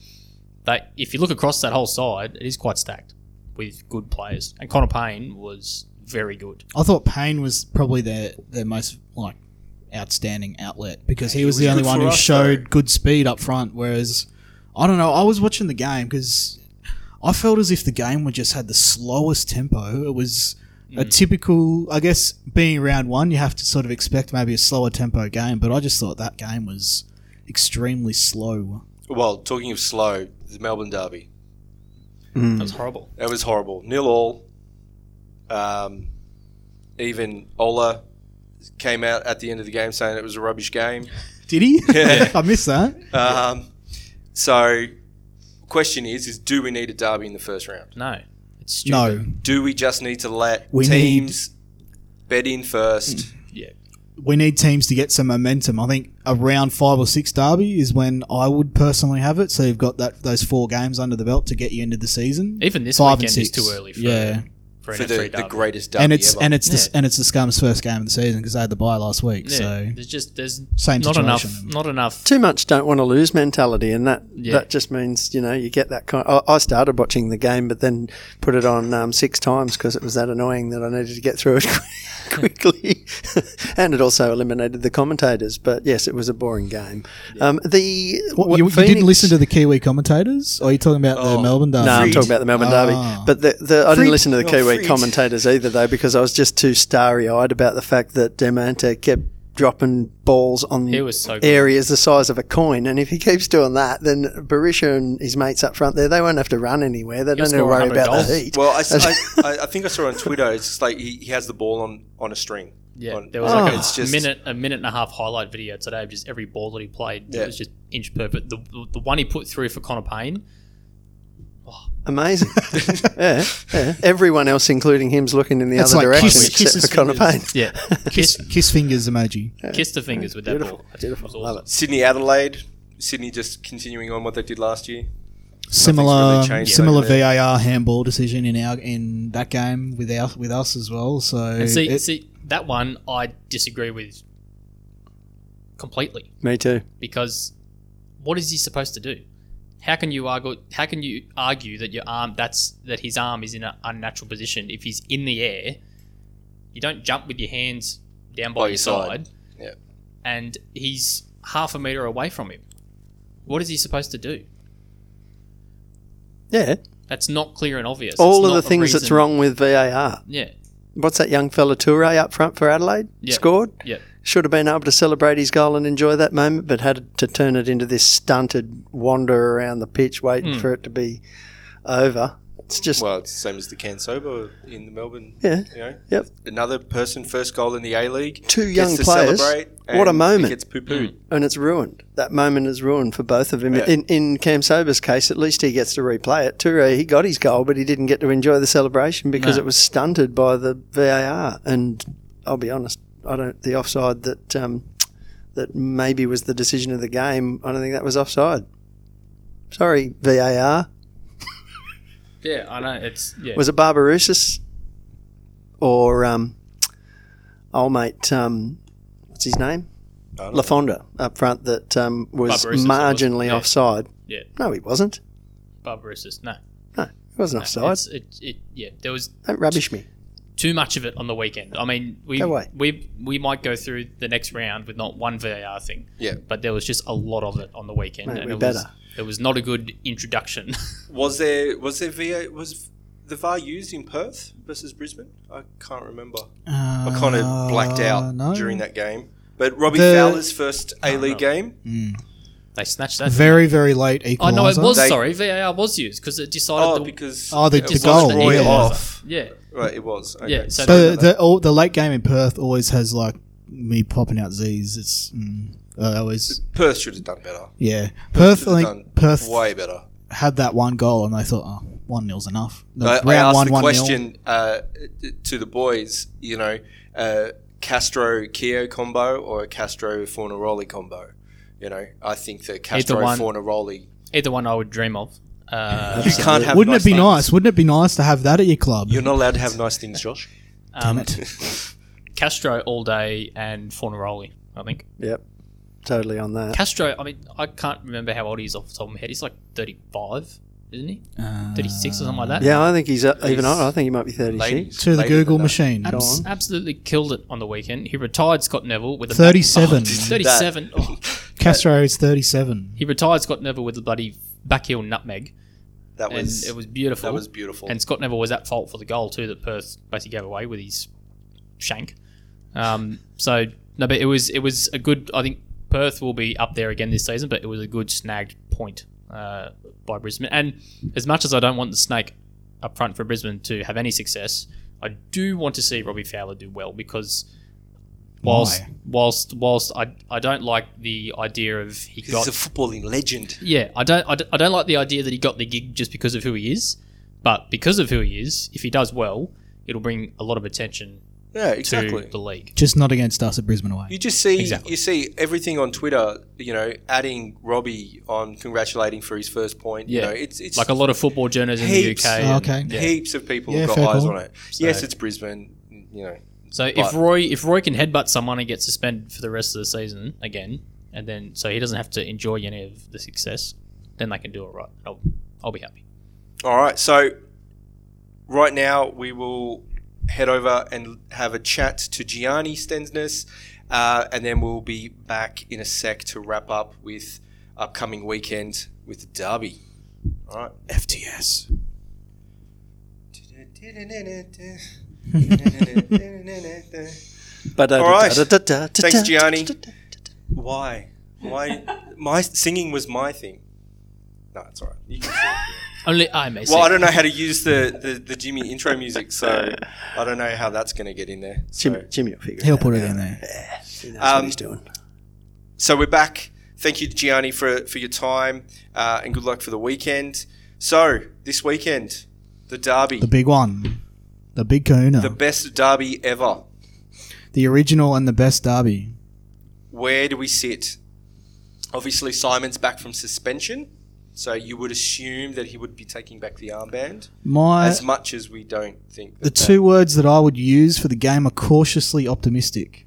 they. If you look across that whole side, it is quite stacked with good players, and Connor Pain was very good. I thought Payne was probably their their most like outstanding outlet because he was, was the only one who us, showed though. good speed up front. Whereas I don't know, I was watching the game because I felt as if the game would just had the slowest tempo. It was a mm. typical, I guess, being round one, you have to sort of expect maybe a slower tempo game. But I just thought that game was extremely slow. Well, talking of slow, the Melbourne Derby. That was horrible. That was horrible. Nil all. Um, even Ola came out at the end of the game saying it was a rubbish game. Did he? Yeah. I missed that. Um, so, question is: is do we need a derby in the first round? No, it's stupid. No, Do we just need to let We teams bet in first? Yeah. we need teams to get some momentum. I think around five or six derby is when I would personally have it. So you've got that those four games under the belt to get you into the season. Even this Five and weekend is six. too early for, Yeah. for, for F3 the, the derby. greatest derby and it's ever. and it's the, and it's the Scum's first game of the season because they had the bye last week. Yeah, So there's just there's Same not enough not enough. too much don't want to lose mentality, and that Yeah. that just means you know you get that kind. I, I started watching the game, but then put it on um, six times because it was that annoying that I needed to get through it quickly, and it also eliminated the commentators. But yes, it was a boring game. Um, the what, what you, you didn't listen to the Kiwi commentators? Or are you talking about the Oh. Melbourne derby? No, I'm talking about the Melbourne Ah. Derby. But the, the, I Freed. didn't listen to the Kiwi Freed. commentators either, though, because I was just too starry eyed about the fact that Diamanti kept dropping balls on He was so good. areas the size of a coin. And if he keeps doing that, then Berisha and his mates up front there, they won't have to run anywhere. They don't need to score worry 100 about the goals. heat. Well, I, I, I think I saw on Twitter. It's just like he, he has the ball on, on a string. Yeah, On- there was like Oh. a it's just minute, a minute and a half highlight video today of just every ball that he played. Yeah. It was just inch perfect. The, the one he put through for Connor Pain, Amazing. yeah, yeah. Everyone else, including him's looking in the That's other like direction kiss- except kisses for Connor Pain. fingers. yeah, Kiss, kiss, kiss fingers emoji. kiss the fingers with that ball. That's- beautiful. was Love it. Sydney Adelaide. Sydney just continuing on what they did last year. Similar, really similar over there. VAR handball decision in our in that game with our with us as well. So And see, it- see that one I disagree with completely Me too. because what is he supposed to do? How can you argue? How can you argue that your arm that's that his arm is in an unnatural position if he's in the air? You don't jump with your hands down by, By your your side, side. Yeah. and he's half a meter away from him. What is he supposed to do? Yeah. That's not clear and obvious. All It's of the not a things that's wrong with VAR. Yeah, What's that young fella Toure up front for Adelaide? Yeah. Scored? yeah. Should have been able to celebrate his goal and enjoy that moment, but had to turn it into this stunted wander around the pitch waiting Hmm. for it to be over. It's just, Well, it's the same as the Kamsoba in the Melbourne. yeah. You know, Yep. another person first goal in the A League. Two gets young to players. celebrate What a moment. It gets poo pooed. and it's ruined. That moment is ruined for both of them. Yeah. In in Kamsoba's case, at least he gets to replay it. Toure, he got his goal, but he didn't get to enjoy the celebration because No. it was stunted by the VAR. And I'll be honest, I don't the offside that um, that maybe was the decision of the game. I don't think that was offside. Sorry, VAR. Yeah, I know. It's yeah. Was it Barbarouses or um, old mate? Um, what's his name? I don't know. Le Fondre up front that um, was Barbarouses, it was, marginally yeah. offside. yeah, No, he wasn't. Barbarouses. No, No, he wasn't offside. it's, it, it, yeah, there was Don't rubbish me. Too much of it on the weekend. I mean, we Go we we might go through the next round with not one VAR thing. Yeah. but there was just a lot of it on the weekend, Mate, and we it was it was not a good introduction. Was there was there VA was the VAR used in Perth versus Brisbane? I can't remember. I kind of blacked out Uh, no. during that game. But Robbie The- Fowler's first A League game. they snatched that. Very very late Oh equaliser. no, it was They- sorry. VAR was used because it decided Oh, the, because Oh, the- it the goal, Roy off. yeah. Right, it was. Okay. Yeah, so The the all, the late game in Perth always has like me popping out Z's. It's mm, I always Perth should have done better. yeah. Perth Should I have think done Perth way better. had that one goal and they thought oh one nil's enough. The I, I asked one, the one nil. question uh, to the boys. You know, uh, Castro Keogh combo or a Castro Fornaroli combo. You know, I think the Castro one. Fornaroli. Either one I would dream of. Uh, You can't have. Wouldn't nice it be things. nice? Wouldn't it be nice to have that at your club? You're not allowed to have nice things, Josh. Damn um, it. Castro all day and Fornaroli. I think Yep, totally on that. Castro. I mean, I can't remember how old he is off the top of my head. He's like thirty-five, isn't he? Uh, Thirty-six or something like that. Yeah, I think he's uh, even older. I think he might be thirty Ladies, six. to the Google machine. Abs- absolutely killed it on the weekend. He retired Scott Neville with a 37. Oh, 37. Oh. Castro is 37. He retired Scott Neville with a bloody backheel nutmeg, That and was it was beautiful. that was beautiful. And Scott Neville was at fault for the goal too that Perth basically gave away with his shank. Um, so no, but it was it was a good. I think Perth will be up there again this season, but it was a good snagged point uh, by Brisbane. And as much as I don't want the snake up front for Brisbane to have any success, I do want to see Robbie Fowler do well because. Whilst, Why? whilst, whilst I, I don't like the idea of he He's got a footballing legend. yeah, I don't, I don't, I don't like the idea that he got the gig just because of who he is, but because of who he is, if he does well, it'll bring a lot of attention Yeah, to exactly. the league. Just not against us at Brisbane away. You just see Exactly. you see everything on Twitter. You know, adding Robbie on congratulating for his first point. You Yeah. know, it's it's Like a lot of football journalists in Heaps. the UK. Oh, and- okay. yeah. heaps of people Yeah, have got fair eyes call. on it. yes, it's Brisbane. You know, So if Roy, if Roy can headbutt someone and get suspended for the rest of the season again, and then so he doesn't have to enjoy any of the success, then they can do it right. I'll, I'll be happy. All right, so right now we will head over and have a chat to Gianni Stensness, uh, and then we'll be back in a sec to wrap up with upcoming weekend with the Derby. All right. FTS. But All right. Thanks, Gianni. Why? Why? My singing was my thing. No, it's all right. You can sing. Only I may Well. I don't know how to use the, the, the Jimmy intro music, so I don't know how that's going to get in there. So, Jimmy, Jimmy will figure He'll it out. put it in there. He knows Um, what he's doing. so we're back. Thank you, Gianni, for for your time, uh, and good luck for the weekend. So this weekend, the derby, The big one. The big kahuna. the best derby ever. The original and the best derby. Where do we sit? Obviously, Simon's back from suspension, so you would assume that he would be taking back the armband. My as much as we don't think the two words that I would use for the game are cautiously optimistic.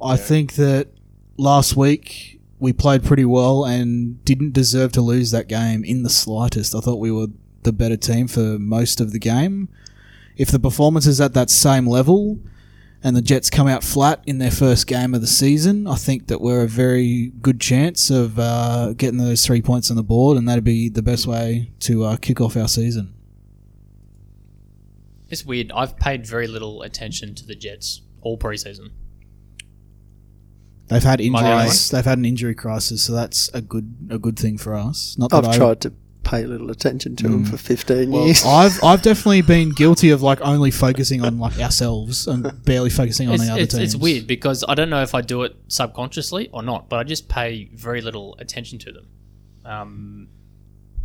I think that last week we played pretty well and didn't deserve to lose that game in the slightest. I thought we were the better team for most of the game. If the performance is at that same level and the Jets come out flat in their first game of the season, I think that we're a very good chance of uh, getting those three points on the board, and that'd be the best way to uh, kick off our season. It's weird. I've paid very little attention to the Jets all preseason. They've had I the only injuries. They've had an injury crisis, so that's a good a good thing for us. Not that I've I, tried to pay little attention to them for 15 Well, years. I've I've definitely been guilty of like only focusing on like ourselves and barely focusing on It's, the other it's, teams. it's weird because I don't know if I do it subconsciously or not, but I just pay very little attention to them. Um,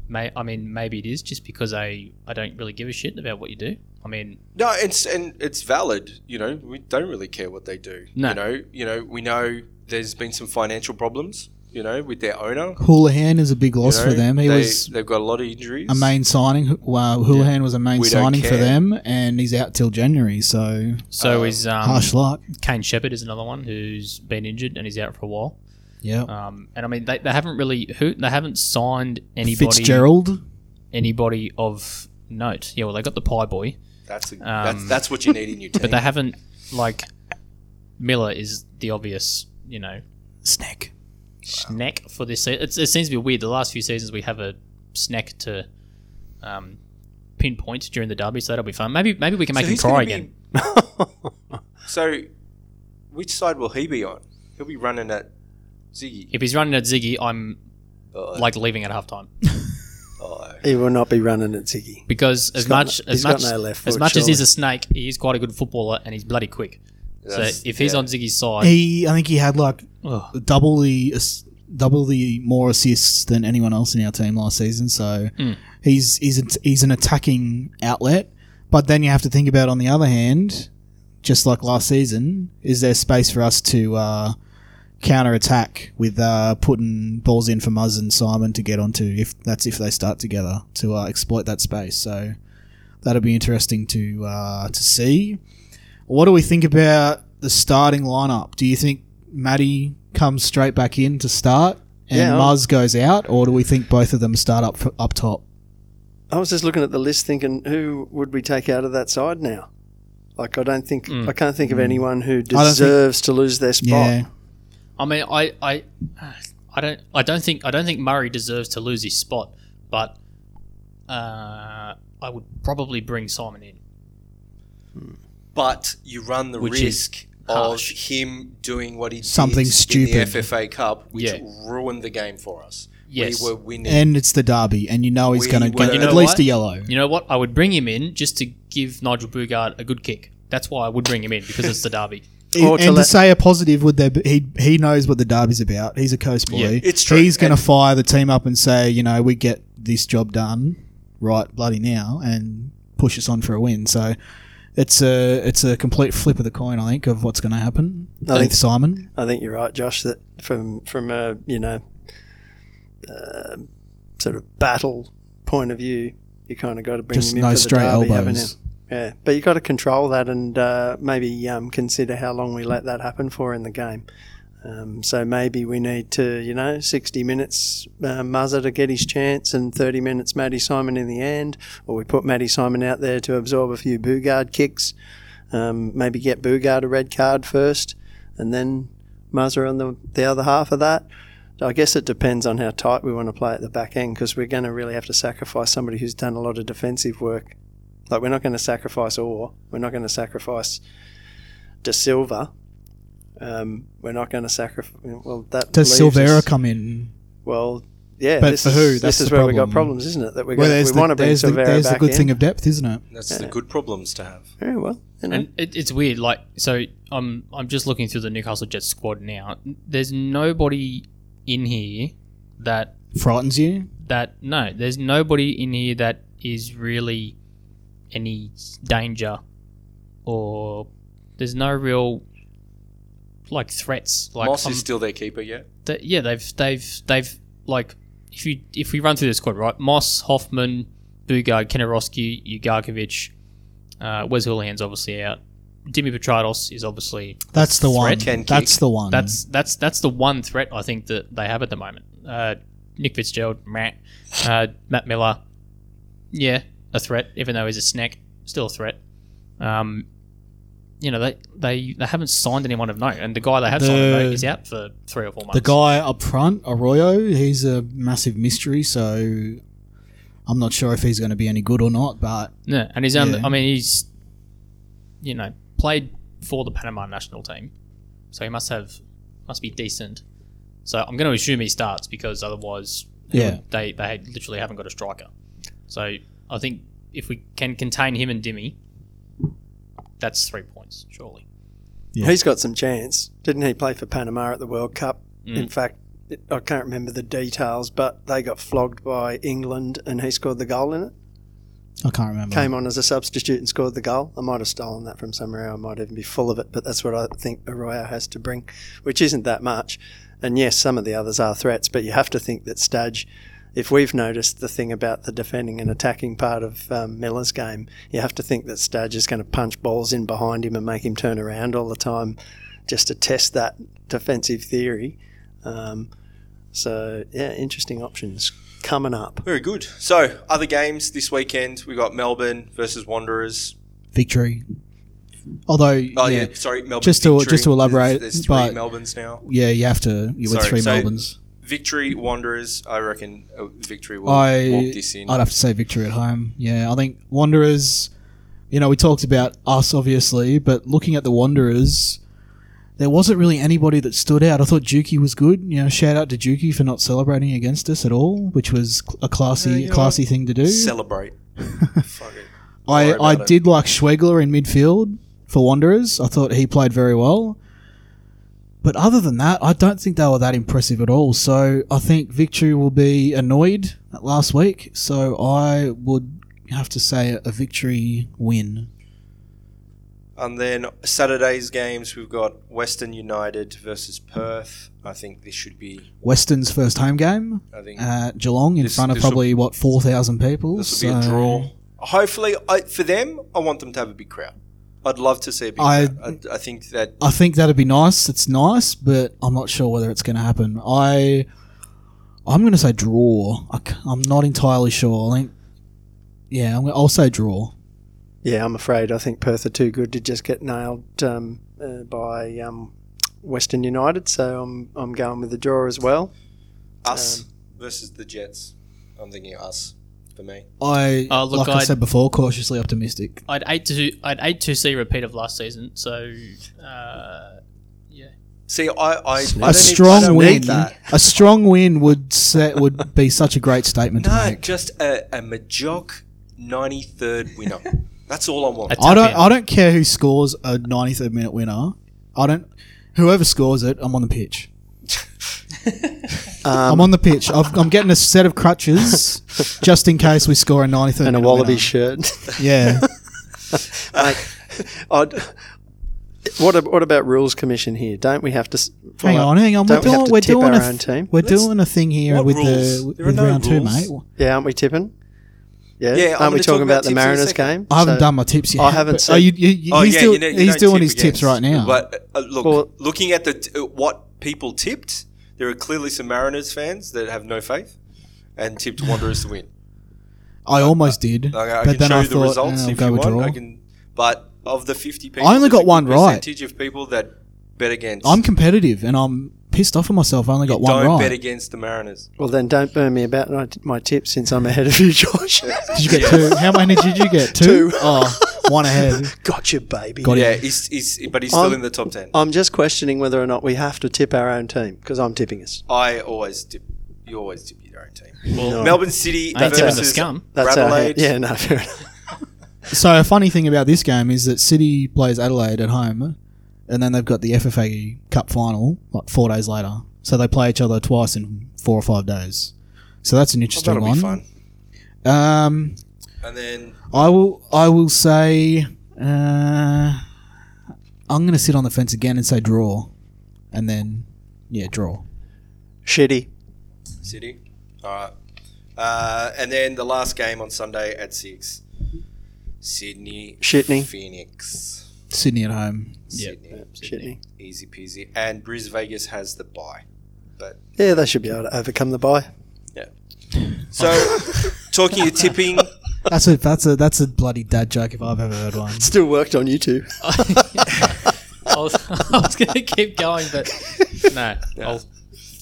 may, I mean, maybe it is just because I, I don't really give a shit about what you do. I mean, No, it's and it's valid. You know, we don't really care what they do. No. You know, you know, we know there's been some financial problems. You know, with their owner. Hoolahan is a big loss you know, for them. He they, was They've got a lot of injuries. a main signing. Wow, Hoolahan was a main We signing for them, and he's out till January. So so Um, is um, harsh luck. Kaine Sheppard is another one who's been injured and he's out for a while. Yeah, Um, and I mean, they, they haven't really who they haven't signed anybody Fitzgerald. anybody of note. Yeah, well, they got the Pie Boy, That's a, Um, that's that's what you need in your team. but they haven't like Millar is the obvious, you know, Snack. Snack for this season. It's, it seems to be weird. The last few seasons we have a snack to um, pinpoint during the derby, so that'll be fun. Maybe maybe we can make So him who's cry gonna be- again. so, which side will he be on? He'll be running at Ziggy. If he's running at Ziggy, I'm Oh, like leaving at halftime oh, he will not be running at Ziggy. because as much no- as much no left as foot, much as he's a snake, he is quite a good footballer and he's bloody quick. So if he's yeah. on Ziggy's side, He, I think he had like ugh, double the double the more assists than anyone else in our team last season. So Mm. he's he's a, he's an attacking outlet. But then you have to think about on the other hand, just like last season, is there space for us to uh, counter attack with uh, putting balls in for Muzz and Simon to get onto if that's if they start together to uh, exploit that space. So that'll be interesting to uh, to see. What do we think about the starting lineup? Do you think Matty comes straight back in to start and Yeah, Muzz goes out, or do we think both of them start up up top? I was just looking at the list thinking, who would we take out of that side now? Like, I don't think, Mm. I can't think of anyone who don't think- deserves to lose their spot. Yeah, I mean, I, I, I don't, I don't think, I don't think Murray deserves to lose his spot, but uh, I would probably bring Simon in. but you run the Which is risk of harsh. him doing what he Something did stupid. in the FFA Cup, which Yeah. ruined the game for us. Yes. We were winning. and it's the derby, and you know he's We going to were- get You at least what? a yellow. You know what? I would bring him in just to give Nigel Boogaard a good kick. That's why I would bring him in because it's the derby. Or and to to, let- say a positive, would there be, he he knows what the derby's about. He's a coast boy. Yeah, it's true. He's going to And- fire the team up and say, you know, we get this job done right bloody now, and push us on for a win. So it's a it's a complete flip of the coin, I think, of what's going to happen. I think- Simon. I think you're right, Josh. That from from a you know uh, sort of battle point of view, you kind of got to bring Just him in for straight the derby, elbows. Yeah, but you got to control that and uh, maybe um, consider how long we let that happen for in the game. Um, so maybe we need to, you know, 60 minutes uh, Muzzer to get his chance and 30 minutes Matty Simon in the end, or we put Matty Simon out there to absorb a few Boogaard kicks. Um, maybe get Boogaard a red card first, and then Muzzer on the the other half of that. I guess it depends on how tight we want to play at the back end because we're going to really have to sacrifice somebody who's done a lot of defensive work. Like we're not going to sacrifice Oar, we're not going to sacrifice De Silva, um, we're not going to sacrifice. Well, that Does leaves Silvera us- come in? Well, yeah. But this for is, who? This is the where we got problems, isn't it? That we're Well, going, there's we the, want to bring there's the, Silvera there's the good in. thing of depth, isn't it? That's the good problems to have. Very well. You know. And it, it's weird. Like, so I'm I'm just looking through the Newcastle Jets squad now. There's nobody in here that Frightens you. that no. There's nobody in here that is really any danger, or there's no real like threats. Like, Moss I'm- is still their keeper, yeah. th- yeah, they've they've they've like if you if we run through the squad right, Moss, Hoffman, Boogaard, Kenarowski, Ugarkovic, uh, Wes Hoolahan's obviously out. Dimi Petratos is obviously That's the one. threat. Can That's the one. that's that's that's the one threat I think that they have at the moment. Uh, Nick Fitzgerald, Matt, uh, Matt Millar, yeah, a threat. Even though he's a snack, still a threat. Um, you know they, they they haven't signed anyone of note, and the guy they have signed of note is out for three or four months. the guy up front, Arroyo. He's a massive mystery, so I'm not sure if he's going to be any good or not. But Yeah, and he's. Yeah. I mean, he's you know played for the Panama national team, so he must have must be decent. So I'm going to assume he starts because otherwise, Yeah. they they literally haven't got a striker. So I think if we can contain him and Dimmy, that's three points surely. Yeah. He's got some chance. Didn't he play for Panama at the World Cup? Mm. In fact, it, I can't remember the details, but they got flogged by England and he scored the goal in it. I can't remember. Came on as a substitute and scored the goal. I might have stolen that from somewhere. I might even be full of it, but that's what I think Arroyo has to bring, which isn't that much. And yes, some of the others are threats, but you have to think that Stadge, if we've noticed the thing about the defending and attacking part of um, Millar's game, you have to think that Stadge is going to punch balls in behind him and make him turn around all the time just to test that defensive theory. Um, so, yeah, interesting options coming up. Very good. So, other games this weekend, we've got Melbourne versus Wanderers. Victory. Although, Oh, yeah, yeah, sorry, Melbourne. Just to- Victory. just to elaborate, there's, there's three but- Melbournes now. yeah, you have to. You with Sorry, three so- Melbournes. Victory, Wanderers. I reckon uh, Victory will I walk this in. I'd have to say victory at home. Yeah, I think Wanderers. You know, we talked about us obviously, but looking at the Wanderers, there wasn't really anybody that stood out. I thought Juki was good. You know, shout out to Juki for not celebrating against us at all, which was a classy, Yeah, you know classy thing to do. Celebrate. Fuck it. I, I it. did like Schwegler in midfield for Wanderers. I thought he played very well. But other than that, I don't think they were that impressive at all. So I think Victory will be annoyed at last week. So I would have to say a victory win. And then Saturday's games, we've got Western United versus Perth. I think this should be. Western's first home game I think at Geelong in This- front of this will- probably, what, 4,000 people. this will be a draw. Hopefully, I, for them, I want them to have a big crowd. I'd love to see a big I- crowd. I, I think that I think that'd be nice. It's nice, but I'm not sure whether it's going to happen. I, I'm going to say draw. I, am not entirely sure. I think, yeah, I'm, I'll say draw. Yeah, I'm afraid. I think Perth are too good to just get nailed um, uh, by um, Western United. So I'm I'm going with the draw as well. us Um, versus the Jets. I'm thinking us for me. I, Oh, look, like I I- said before, cautiously optimistic. I'd eight to I'd hate to see a repeat of last season. So uh, yeah, See, I, I, I A don't need- I strong don't win, need that. a strong win would set would be such a great statement to No, make. just a, a Majoc 93rd winner. That's all I want. I don't. I don't care who scores a 93rd minute winner. I don't. Whoever scores it, I'm on the pitch. I'm Um, on the pitch. I've, I'm getting a set of crutches just in case we score a 93rd and a minute Wallaby winner. shirt. Yeah. Mate, I'd, what, ab- what about rules commission here? Don't we have to? s- hang follow- on, hang on. We're Don't we have doing. to We're tip doing our a. own team? We're Let's- doing a thing here What with rules? the There are with no round two, rules. mate. Yeah, aren't we tipping? Yeah, Yeah, I'm aren't gonna we talk talking about about the in a Mariners second. game? I haven't So- done my tips yet. I haven't but- said- Oh, you, you, you- Oh he's yeah, doing, you know, you he's don't doing tip his tips right now. But uh, look, Well- looking at the t- uh, what people tipped, there are clearly some Mariners fans that have no faith and tipped Wanderers to win. I almost did, Like, I but can then show I you the thought results eh, I'll if go you with want. draw. I can, but of the fifty people, I only there's got a one good right. Percentage of people that bet against. I'm competitive, and I'm pissed off at myself. I only got one don't right. bet against the Mariners. Well, then don't burn me about my, my tips since I'm ahead of you, Josh. Did you get two? How many did you get? Two. Two. Oh, one ahead. Gotcha, baby. Got. Yeah, he's, he's but he's still I'm- in the top ten. I'm just questioning whether or not we have to tip our own team because I'm tipping us. I always tip. You always tip your own team. Well, Melbourne City I ain't tipping the versus scum. That's our Adelaide. Yeah, no, fair enough. So a funny thing about this game is that City plays Adelaide at home, and then they've got the FFA Cup final like four days later. So they play each other twice in four or five days. So that's an Oh, interesting that'll one. be fun. Um, And then I will. I will say. Uh, I'm going to sit on the fence again and say draw, and then yeah, draw. Shitty. City. All right. Uh, and then the last game on Sunday at six. Sydney. Shitney. Phoenix. Sydney at home. Yep. Sydney. Shitney. Easy peasy. And Bris Vegas has the bye. But Yeah, they should be able to overcome the buy. yeah. So talking of tipping, That's a that's a that's a bloody dad joke if I've ever heard one. Still worked on YouTube. I was, I was going to keep going, but no. I'll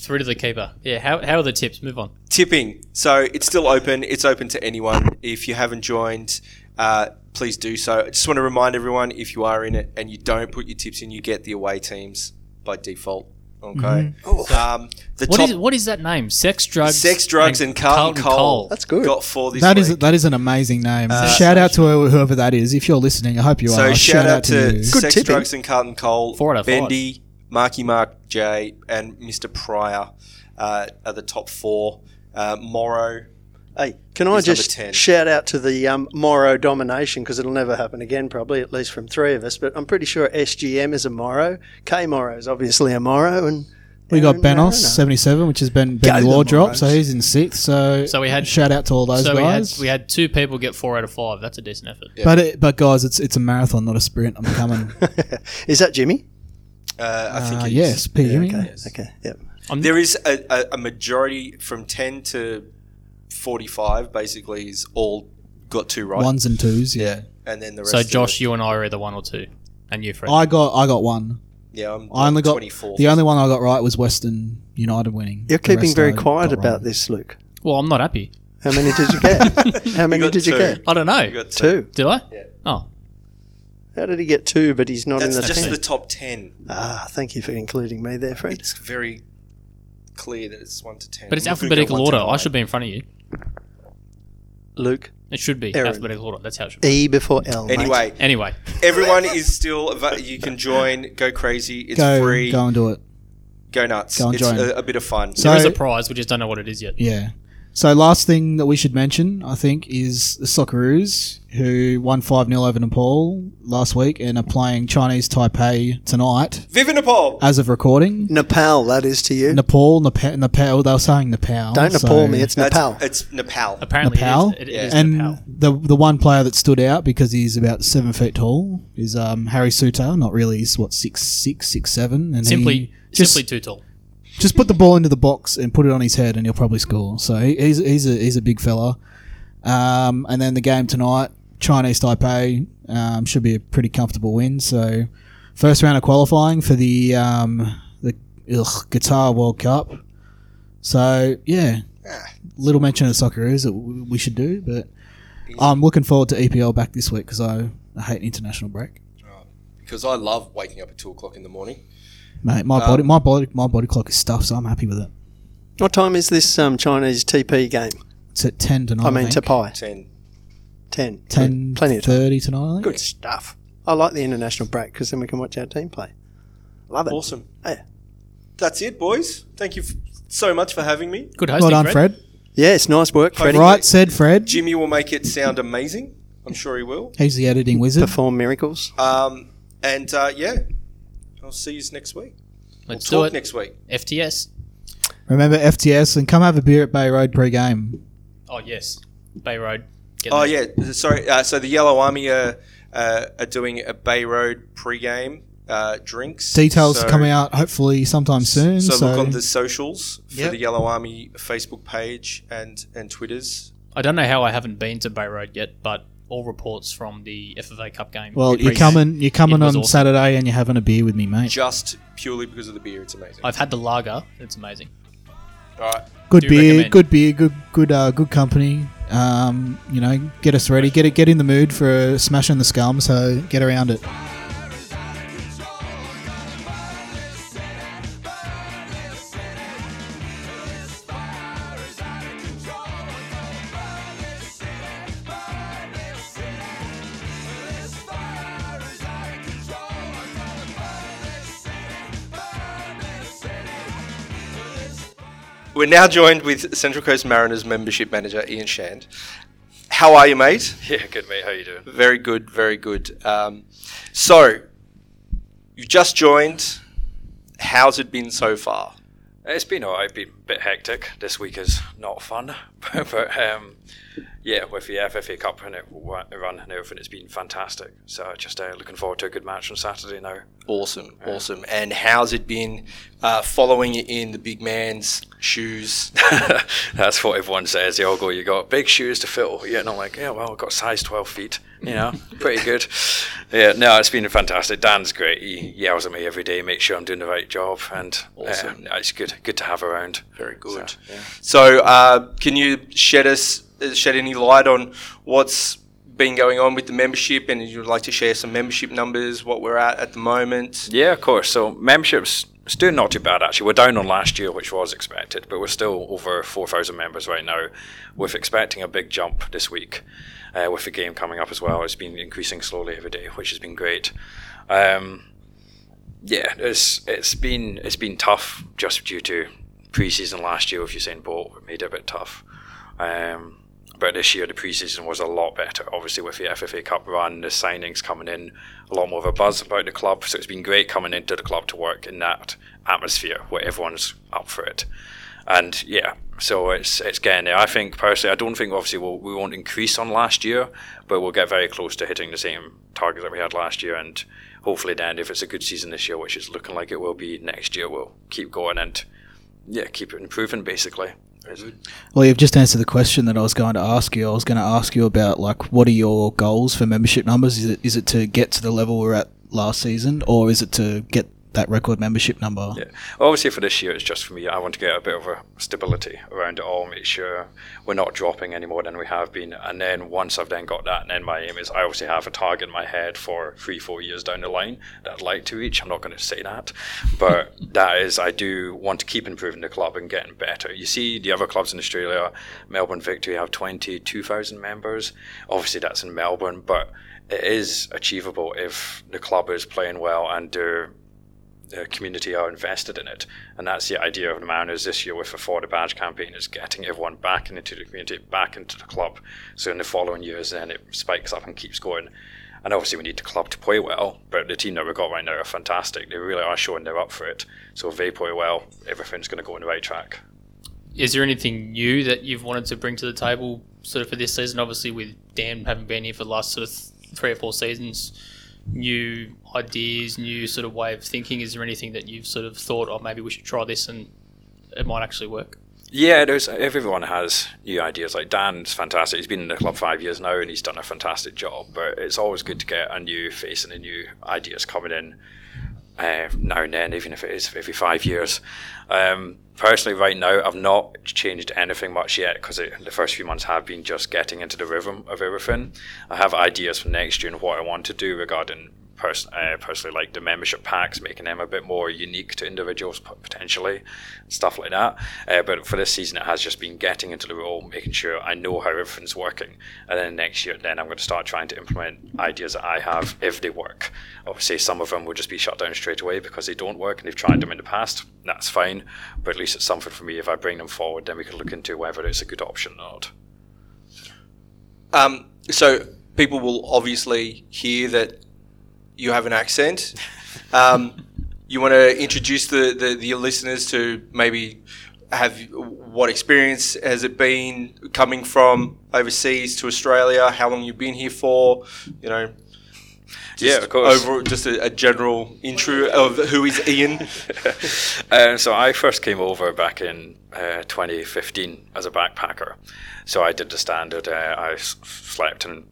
through to the keeper. Yeah. How, how are the tips? Move on. tipping. So it's still open. It's open to anyone. If you haven't joined, uh, please do so. I just want to remind everyone if you are in it and you don't put your tips in, you get the away teams by default. Okay. Um, the What top is what is that name? Sex, drugs, sex, drugs, and Carlton, Cole. That's good. Got four this That is week. that is an amazing name. Uh, shout out to whoever, whoever that is. If you're listening, I hope you so are. So shout, out to you. Good Sex, tipping. Drugs, and Carlton Cole. Four out of five. Bendy, Marky Mark J, and Mr. Pryor uh, are the top four. Uh, Morrow. Hey, can I He's number just shout out to the um, Morrow domination because it'll never happen again, probably at least from three of us. But I'm pretty sure SGM is a Morrow. K Morrow is obviously a Morrow, and We got Aaron Benos, Mariner. 77, which has been Benny the Law drop, so he's in sixth. So, So we had- shout out to all those so we had guys. we had two people get four out of five. That's a decent effort. but it, but guys, it's it's a marathon, not a sprint. I'm coming. is that Jimmy? Uh, I think uh, it is. yes, P. Jimmy. Okay, Yes. okay, yep. There is a, a, a majority from 10 to 45 basically is all got two right. Ones and twos. Yeah. Yeah. And then the rest So Josh, you and I are either one or two, and you, Fred. I got I got one. yeah, I'm I only got 24. the only one I got right was Western United winning. You're keeping very I quiet about wrong. this, Luke. well, I'm not happy. How many did you get? How many got did you get? I don't know. You got two. Two. Did I? Yeah. Oh, How did he get two, but he's not That's in the just ten? the top 10. Ah, thank you for including me there, Fred. It's very clear that it's 1 to 10. but it's I'm not gonna go alphabetical order. I should be in front of you. Luke, It should be Aaron. alphabetical order. That's how it should be. E before L. mate. Anyway, Anyway, everyone is still. ava- You can join. Go crazy. It's Go free. go and do it. Go nuts. Go and it's join. a, a bit of fun. So- there is a prize. We just don't know what it is yet. Yeah. So last thing that we should mention, I think, is the Socceroos, who won 5 0 over Nepal last week and are playing Chinese Taipei tonight Viva Nepal. as of recording. Nepal, that is to you. Nepal, Nepal, Nepal, they were saying Nepal. Don't so- Nepal me, it's That's- Nepal. It's Nepal. Apparently, Nepal? it is, it is and Nepal. the the one player that stood out because he's about seven feet tall is um, Harry Souttar. Not really. He's what six six six seven, and Simply, he just simply too tall. Just put the ball into the box and put it on his head, and he'll probably score. So he, he's he's a he's a big fella. Um, and then the game tonight, Chinese Taipei um, should be a pretty comfortable win. So first round of qualifying for the um, the ugh, Qatar World Cup. So yeah, little mention of Socceroos that w- we should do, but I'm looking forward to EPL back this week because I, I hate international break. Because I love waking up at 2 o'clock in the morning. Mate, my Um, body my body my body clock is stuffed, so I'm happy with it. What time is this um, Chinese TP game? It's at ten tonight. I mean, think. Tapai. 10. 10. ten Plenty of time. thirty tonight. I think. Good stuff. I like the international break because then we can watch our team play. Love it. Awesome. Yeah. That's it, boys. Thank you f- so much for having me. Good hosting, Well done, Fred. Fred. Yeah, it's nice work, Freddie. Right, said Fred. Jimmy will make it sound amazing. I'm sure he will. He's the editing wizard. Perform miracles. Um, and uh, yeah, I'll see you next week. Let's we'll do talk it. next week. FTS. Remember FTS and come have a beer at Bay Road pre-game. Oh yes, Bay Road. Get Oh there. yeah, sorry. Uh, so the Yellow Army are, uh, are doing a Bay Road pre-game uh, drinks. Details So- coming out hopefully sometime soon. So, So, look on the socials for Yep. the Yellow Army Facebook page and and Twitters. I don't know how I haven't been to Bay Road yet, but all reports from the FFA Cup game. well, you're coming. You're coming It on awesome. Saturday and you're having a beer with me, mate. Just purely because of the beer, it's amazing. I've had the lager. It's amazing. All right, Good do beer, recommend. good beer, good good uh, good company, Um, you know, get us ready, get it, get in the mood for smashing the scum. So get around it. Now joined with Central Coast Mariners membership manager Ian Shand. How are you, mate? Yeah, good mate. How you doing? Very good, very good. Um, so, you've just joined. How's it been so far? It's been alright. Been a bit hectic. This week is not fun, but, um, yeah, with the FFA Cup and it run and everything, it's been fantastic. So just uh, looking forward to a good match on Saturday now. Awesome, awesome. And how's it been uh, following you in the big man's shoes? That's what everyone says. They all go, "You got big shoes to fill." Yeah, and I'm like, "Yeah, well, I've got size 12 feet. You know, pretty good." Yeah, no, it's been fantastic. Dan's great. He yells at me every day, makes sure I'm doing the right job, and Awesome. uh, it's good, good to have around. Very good. So, yeah. So, uh, can you shed us uh, shed any light on what's been going on with the membership, and you'd like to share some membership numbers, what we're at at the moment? Yeah, of course. So memberships it's doing not too bad actually. We're down on last year, which was expected, but we're still over four thousand members right now. We're expecting a big jump this week, uh, with the game coming up as well. It's been increasing slowly every day, which has been great. Um, yeah, it's it's been it's been tough just due to preseason last year with Usain Bolt it made it a bit tough. Um, but this year the preseason was a lot better. Obviously with the FFA Cup run, the signings coming in, a lot more of a buzz about the club. So it's been great coming into the club to work in that atmosphere where everyone's up for it. And yeah, so it's it's getting there. I think personally, I don't think obviously we'll, we won't increase on last year, but we'll get very close to hitting the same target that we had last year. And hopefully, then if it's a good season this year, which is looking like it will be next year, we'll keep going and yeah, keep improving basically. Well, you've just answered the question that I was going to ask you. I was going to ask you about like what are your goals for membership numbers? Is it is it to get to the level we're at last season, or is it to get that record membership number? Yeah. Obviously, for this year, it's just for me. I want to get a bit of a stability around it all, make sure we're not dropping any more than we have been. And then once I've then got that, and then my aim is I obviously have a target in my head for three, four years down the line that I'd like to reach. I'm not going to say that, but that is, I do want to keep improving the club and getting better. You see, the other clubs in Australia, Melbourne Victory, have 22,000 members. Obviously, that's in Melbourne, but it is achievable if the club is playing well and they're the community are invested in it. And that's the idea of the Mariners this year with the For the Badge campaign is getting everyone back into the community, back into the club. So in the following years, then it spikes up and keeps going. And obviously, we need the club to play well, but the team that we've got right now are fantastic. They really are showing they're up for it. So if they play well, everything's going to go on the right track. Is there anything new that you've wanted to bring to the table, sort of for this season? Obviously, with Dan having been here for the last sort of three or four seasons, new ideas, new sort of way of thinking. Is there anything that you've sort of thought, oh, maybe we should try this and it might actually work? Yeah, there's everyone has new ideas. Like Dan's fantastic. He's been in the club five years now, and he's done a fantastic job. But it's always good to get a new face and a new ideas coming in uh, now and then, even if it is every five years. Um, personally, right now, I've not changed anything much yet because the first few months have been just getting into the rhythm of everything. I have ideas for next year and what I want to do regarding uh, personally like the membership packs, making them a bit more unique to individuals potentially, stuff like that. Uh, but for this season, it has just been getting into the role, making sure I know how everything's working, and then next year, then I'm going to start trying to implement ideas that I have if they work. Obviously, some of them will just be shut down straight away because they don't work and they've tried them in the past. That's fine, but at least it's something for me. If I bring them forward, then we can look into whether it's a good option or not. Um, so people will obviously hear that you have an accent. Um, you want to introduce the, the, the listeners to maybe have what experience has it been coming from overseas to Australia? How long you've been here for? You know. Yeah, just of course. Over just a, a general intro of who is Ian. um, so I first came over back in uh, 2015 as a backpacker. So I did the standard. Uh, I s- slept in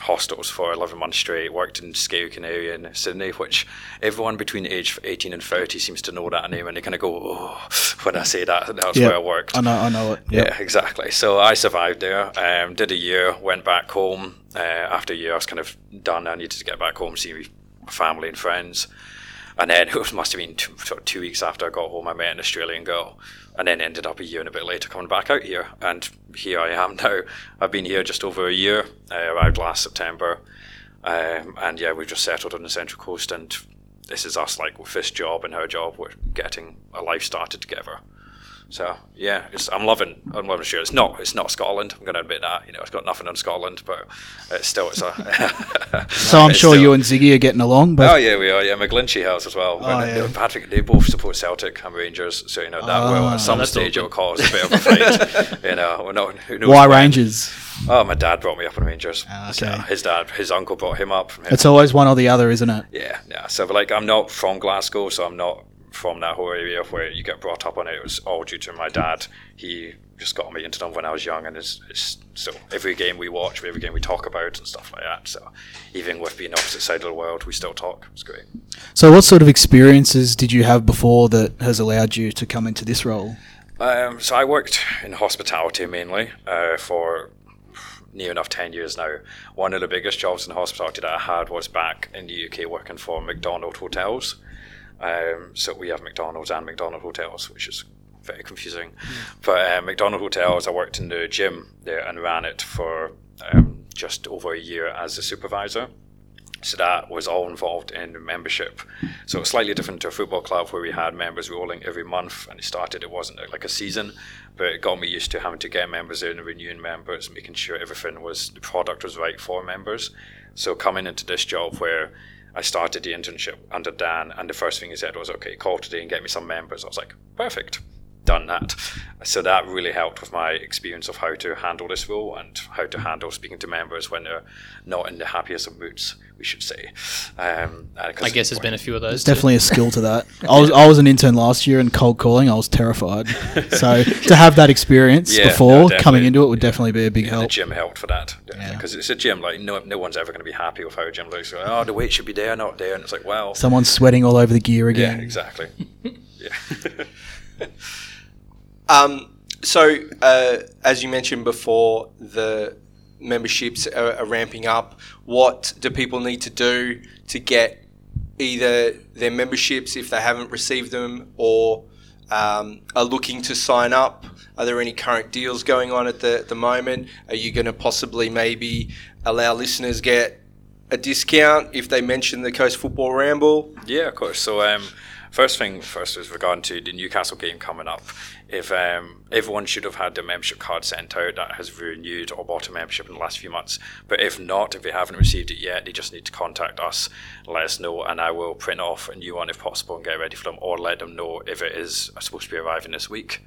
hostels for 11 months straight, worked in Scarecon area in Sydney, which everyone between age 18 and 30 seems to know that name and they kind of go, oh, when I say that, that's Yeah, where I worked. I know, I know it. Yep. Yeah, exactly. So I survived there. Um, did a year, went back home. Uh, after a year, I was kind of done. I needed to get back home, see my family and friends. And then it must have been two, two weeks after I got home, I met an Australian girl. And then ended up a year and a bit later coming back out here. And here I am now. I've been here just over a year. I arrived last September. Um, and yeah, we've just settled on the Central Coast. And this is us, like with this job and her job, we're getting a life started together. So yeah, it's, I'm loving. I'm loving Australia. It's not. It's not Scotland. I'm going to admit that. You know, it's got nothing on Scotland, but it's still. It's a. So I'm sure still- you and Ziggy are getting along, but Oh yeah, we are. Yeah, McGlinchey House as well. Oh, And, yeah. Patrick, they both support Celtic and Rangers, so you know that will Ah. at some stage it'll cause a bit of a fight. you know, we're not. Who knows why when. Rangers? Oh, my dad brought me up in Rangers. Ah, So his dad, his uncle brought him up. It's always one or the other, isn't it? Yeah, yeah. So, but like, I'm not from Glasgow, so I'm not from that whole area where you get brought up on it. It was all due to my dad. He just got me into them when I was young, and it's, it's so every game we watch, every game we talk about, and stuff like that. So, even with being opposite side of the world, we still talk. It's great. So, what sort of experiences did you have before that has allowed you to come into this role? Um, so I worked in hospitality mainly uh, for near enough 10 years now. One of the biggest jobs in hospitality that I had was back in the UK working for Macdonald Hotels. Um, so we have McDonald's and Macdonald Hotels, which is very confusing. But uh, Macdonald Hotels, I worked in the gym there and ran it for um, just over a year as a supervisor. So that was all involved in membership. So it's slightly different to a football club where we had members rolling every month and it started, it wasn't like a season, but it got me used to having to get members in, renewing members, making sure everything was, the product was right for members. So coming into this job where I started the internship under Dan and the first thing he said was, okay, call today and get me some members. I was like, perfect done that. So that really helped with my experience of how to handle this role and how to handle speaking to members when they're not in the happiest of moods, we should say. Um, 'cause I guess there's been a few of those. There's too. definitely a skill to that. I was I was an intern last year and cold calling. I was terrified. So to have that experience Yeah, no, before coming into it would definitely be a big the help. The gym helped for that Yeah. because it's a gym like no, no one's ever going to be happy with how a gym looks like, oh the weight should be there not there and it's like well Someone's sweating all over the gear yeah again. exactly yeah Um, so, uh, as you mentioned before, the memberships are, are ramping up. What do people need to do to get either their memberships if they haven't received them or um, are looking to sign up? Are there any current deals going on at the, the moment? Are you going to possibly maybe allow listeners get a discount if they mention the Coast Football Ramble? Yeah, of course. So, um, first thing first is regarding to the Newcastle game coming up. If um, everyone should have had their membership card sent out that has renewed or bought a membership in the last few months, but if not, if they haven't received it yet, they just need to contact us, let us know, and I will print off a new one if possible and get ready for them, or let them know if it is supposed to be arriving this week.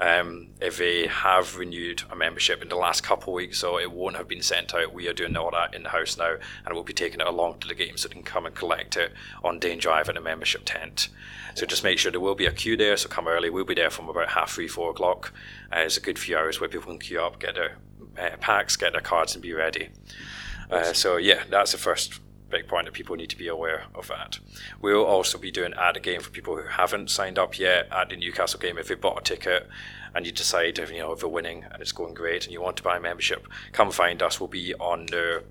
Um, if they have renewed a membership in the last couple of weeks, so it won't have been sent out, we are doing all that in the house now, and we'll be taking it along to the game so they can come and collect it on Dane Drive in a membership tent. So just make sure there will be a queue there. So come early. We'll be there from about half three, four o'clock. Uh, it's a good few hours where people can queue up, get their uh, packs, get their cards, and be ready. Uh, so yeah, that's the first big point that people need to be aware of that. We'll also be doing at the game for people who haven't signed up yet at the Newcastle game. If you bought a ticket and you decide, if, you know, if you're winning and it's going great and you want to buy a membership, come find us. We'll be on the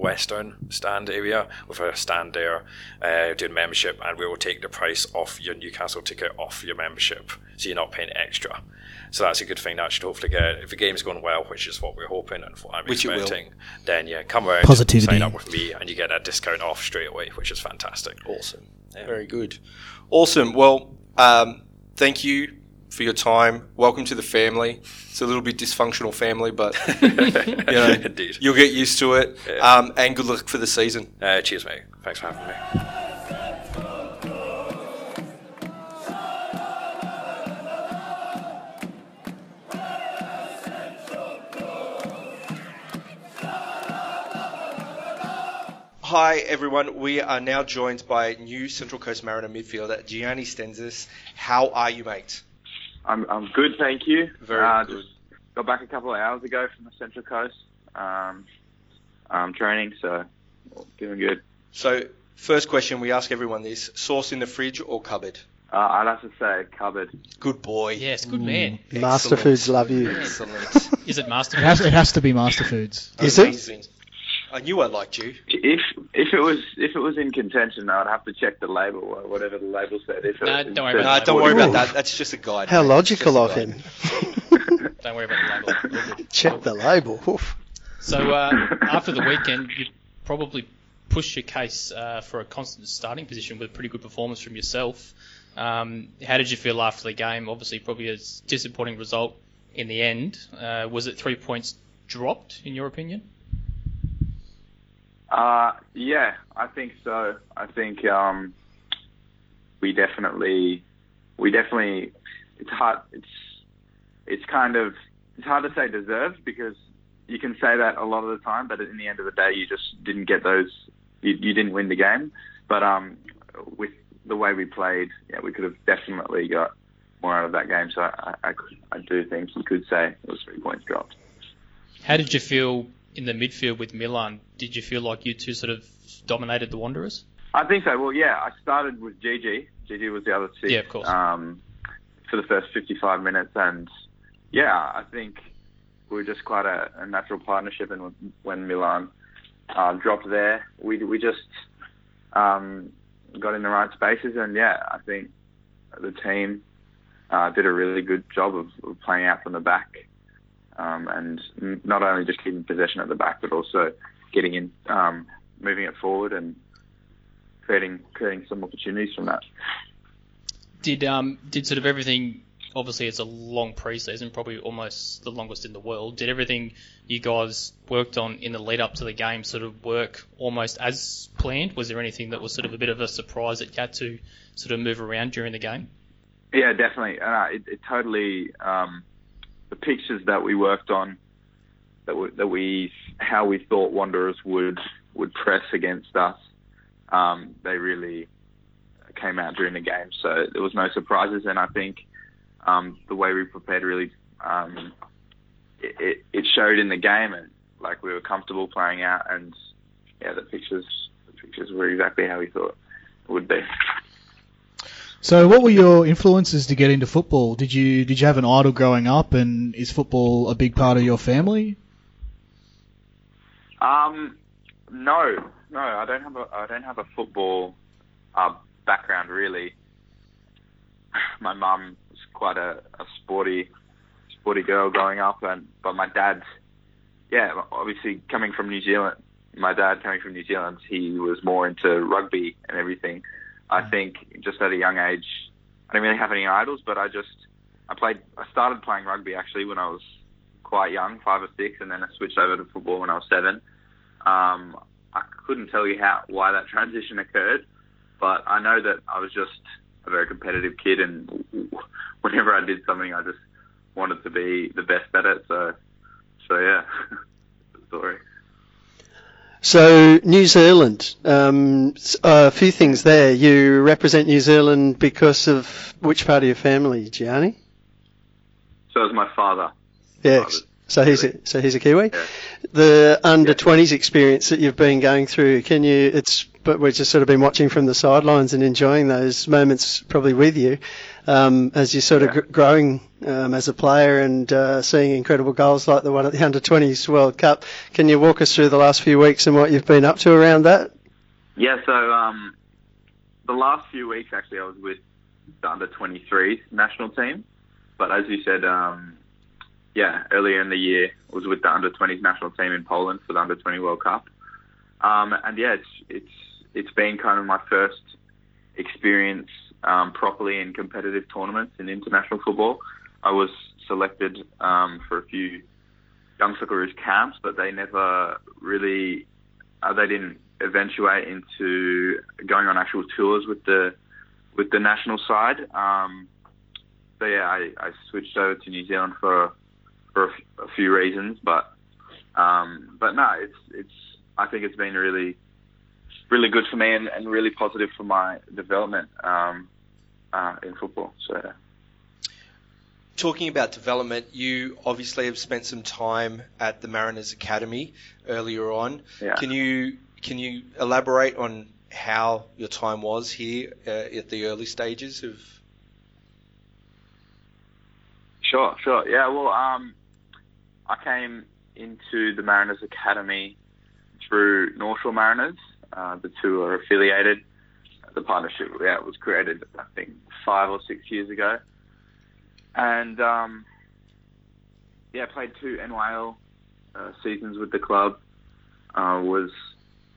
western stand area with a stand there uh, doing membership and we will take the price off your Newcastle ticket off your membership so you're not paying extra so that's a good thing that should hopefully get if the game's going well which is what we're hoping and what I'm Which expecting then yeah come around Positivity. sign up with me and you get a discount off straight away which is fantastic Awesome. Yeah. Very good. Awesome. Well, um, thank you for your time. Welcome to the family. It's a little bit dysfunctional family, but you know, indeed you'll get used to it. Yeah. Um, and good luck for the season. uh, cheers mate thanks for having me Hi, everyone. We are now joined by new Central Coast Mariner midfielder Gianni Stensness. How are you, mate? I'm, I'm good, thank you. Very uh, good. Just got back a couple of hours ago from the Central Coast. Um, um, training, so doing good. So, first question we ask everyone this: sauce in the fridge or cupboard? Uh, I'd have to say cupboard. Good boy. Yes, good man. Master Excellent. Foods love you. Excellent. Is it Master? It has, it has to be Master Foods. Is it? Amazing. I knew I liked you. If if it was if it was in contention, I'd have to check the label or whatever the label said. If it No, don't worry about No, don't worry about that. That's just a guide. How mate. logical of him. Don't worry about the label. Check the label. Oof. So uh, after the weekend, you probably pushed your case uh, for a constant starting position with a pretty good performance from yourself. Um, how did you feel after the game? Obviously, probably a disappointing result in the end. Uh, was it three points dropped, in your opinion? Uh, yeah, I think so. I think um, we definitely, we definitely. It's hard. It's it's kind of it's hard to say deserved because you can say that a lot of the time, but in the end of the day, you just didn't get those. You, you didn't win the game, but um, with the way we played, yeah, we could have definitely got more out of that game. So I, I, I do think you could say it was three points dropped. How did you feel in the midfield with Milan? Did you feel like you two sort of dominated the Wanderers? I think so. Well, yeah, I started with Gigi. Gigi was the other six. Yeah, of course. Um, for the first 55 minutes, and yeah, I think we were just quite a, a natural partnership. And when- Milan uh, dropped there, we we just um, got in the right spaces, and yeah, I think the team uh, did a really good job of, of playing out from the back, um, and not only just keeping possession at the back, but also getting in, um, moving it forward, and creating creating some opportunities from that. Did um did sort of everything? Obviously, it's a long preseason, probably almost the longest in the world. Did everything you guys worked on in the lead up to the game sort of work almost as planned? Was there anything that was sort of a bit of a surprise that you had to sort of move around during the game? Yeah, definitely. Uh, it, it totally um, the pictures that we worked on, that we, that we how we thought Wanderers would would press against us. Um, they really came out during the game, so there was no surprises. And I think um, the way we prepared really um, it, it, it showed in the game, and like we were comfortable playing out. And yeah, the pictures the pictures were exactly how we thought it would be. So, what were your influences to get into football? Did you did you have an idol growing up, and is football a big part of your family? Um, no, no, I don't have a I don't have a football uh, background really. My mum was quite a, a sporty sporty girl growing up, and but my dad, yeah, obviously coming from New Zealand, my dad coming from New Zealand, he was more into rugby and everything. I think just at a young age, I didn't really have any idols, but I just I played I started playing rugby actually when I was quite young, five or six, and then I switched over to football when I was seven. Um, I couldn't tell you how why that transition occurred, but I know that I was just a very competitive kid, and whenever I did something, I just wanted to be the best at it. So, so yeah, story. So New Zealand, um, a few things there. You represent New Zealand because of which part of your family, Gianni? So it was my father. Yeah. Father. So he's a, so he's a Kiwi. Yeah. The under 20s experience that you've been going through, can you? It's but we've just sort of been watching from the sidelines and enjoying those moments probably with you um, as you're sort of gr- growing um, as a player and uh, seeing incredible goals like the one at the under 20s World Cup. Can you walk us through the last few weeks and what you've been up to around that? Yeah, so um, the last few weeks actually I was with the under 23s national team, but as you said, um, yeah, earlier in the year I was with the under 20s national team in Poland for the under 20 World Cup, um, and yeah, it's it's it's been kind of my first experience um, properly in competitive tournaments in international football. I was selected um, for a few young Socceroos camps, but they never really uh, they didn't eventuate into going on actual tours with the with the national side. Um, so yeah, I, I switched over to New Zealand for for a, f- a few reasons, but um, but no, it's it's I think it's been really really good for me and, and really positive for my development um, uh, in football. So yeah. Talking about development, you obviously have spent some time at the Mariners Academy earlier on. Yeah. Can you can you elaborate on how your time was here uh, at the early stages of? Sure, sure. Yeah, well, um, I came into the Mariners Academy through North Shore Mariners. Uh, the two are affiliated. The partnership yeah, was created, I think, five or six years ago. And um, yeah, played two NYL uh, seasons with the club. Uh, was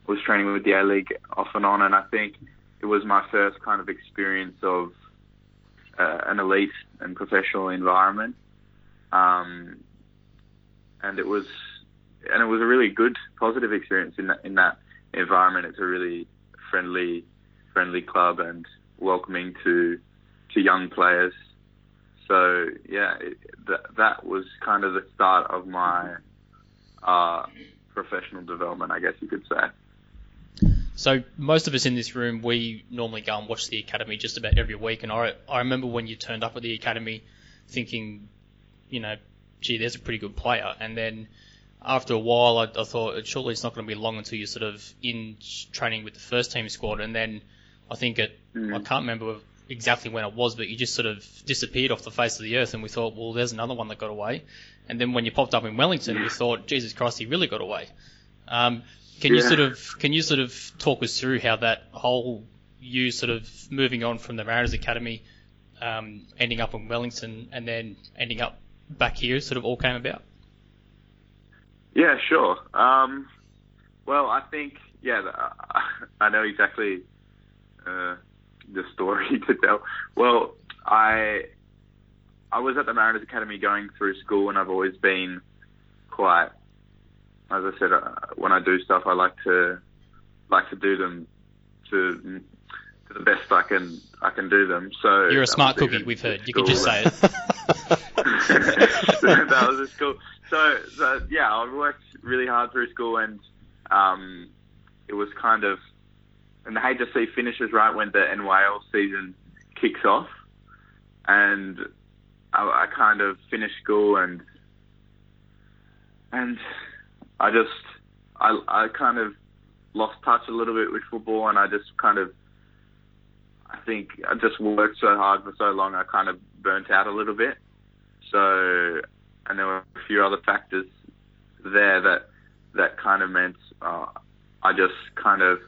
was training with the A League off and on, and I think it was my first kind of experience of uh, an elite and professional environment. Um, and it was, and it was a really good, positive experience in that, in that environment. It's a really friendly, friendly club and welcoming to to young players. So yeah, it, that that was kind of the start of my uh, professional development, I guess you could say. So most of us in this room, we normally go and watch the academy just about every week. And I, I remember when you turned up at the academy, thinking, you know, gee, there's a pretty good player. And then after a while, I, I thought surely it's not going to be long until you're sort of in training with the first team squad. And then I think it, I can't remember exactly when it was, but you just sort of disappeared off the face of the earth. And we thought, well, there's another one that got away. And then when you popped up in Wellington, we thought, Jesus Christ, he really got away. Um, can you sort of can you sort of talk us through how that whole you sort of moving on from the Mariners Academy, um, ending up in Wellington, and then ending up back here, sort of all came about? Yeah, sure. Um, well, I think yeah, I know exactly uh, the story to tell. Well, I I was at the Mariners Academy going through school, and I've always been quite, as I said, uh, when I do stuff, I like to like to do them to to the best I can I can do them. So You're a smart cookie. We've heard. You can just say it. that was at school. So, so yeah, I worked really hard through school, and um, it was kind of, and the HSC finishes right when the NYL season kicks off, and I, I kind of finished school, and and I just, I, I kind of lost touch a little bit with football, and I just kind of. I think I just worked so hard for so long, I kind of burnt out a little bit. So, and there were a few other factors there that that kind of meant uh, I just kind of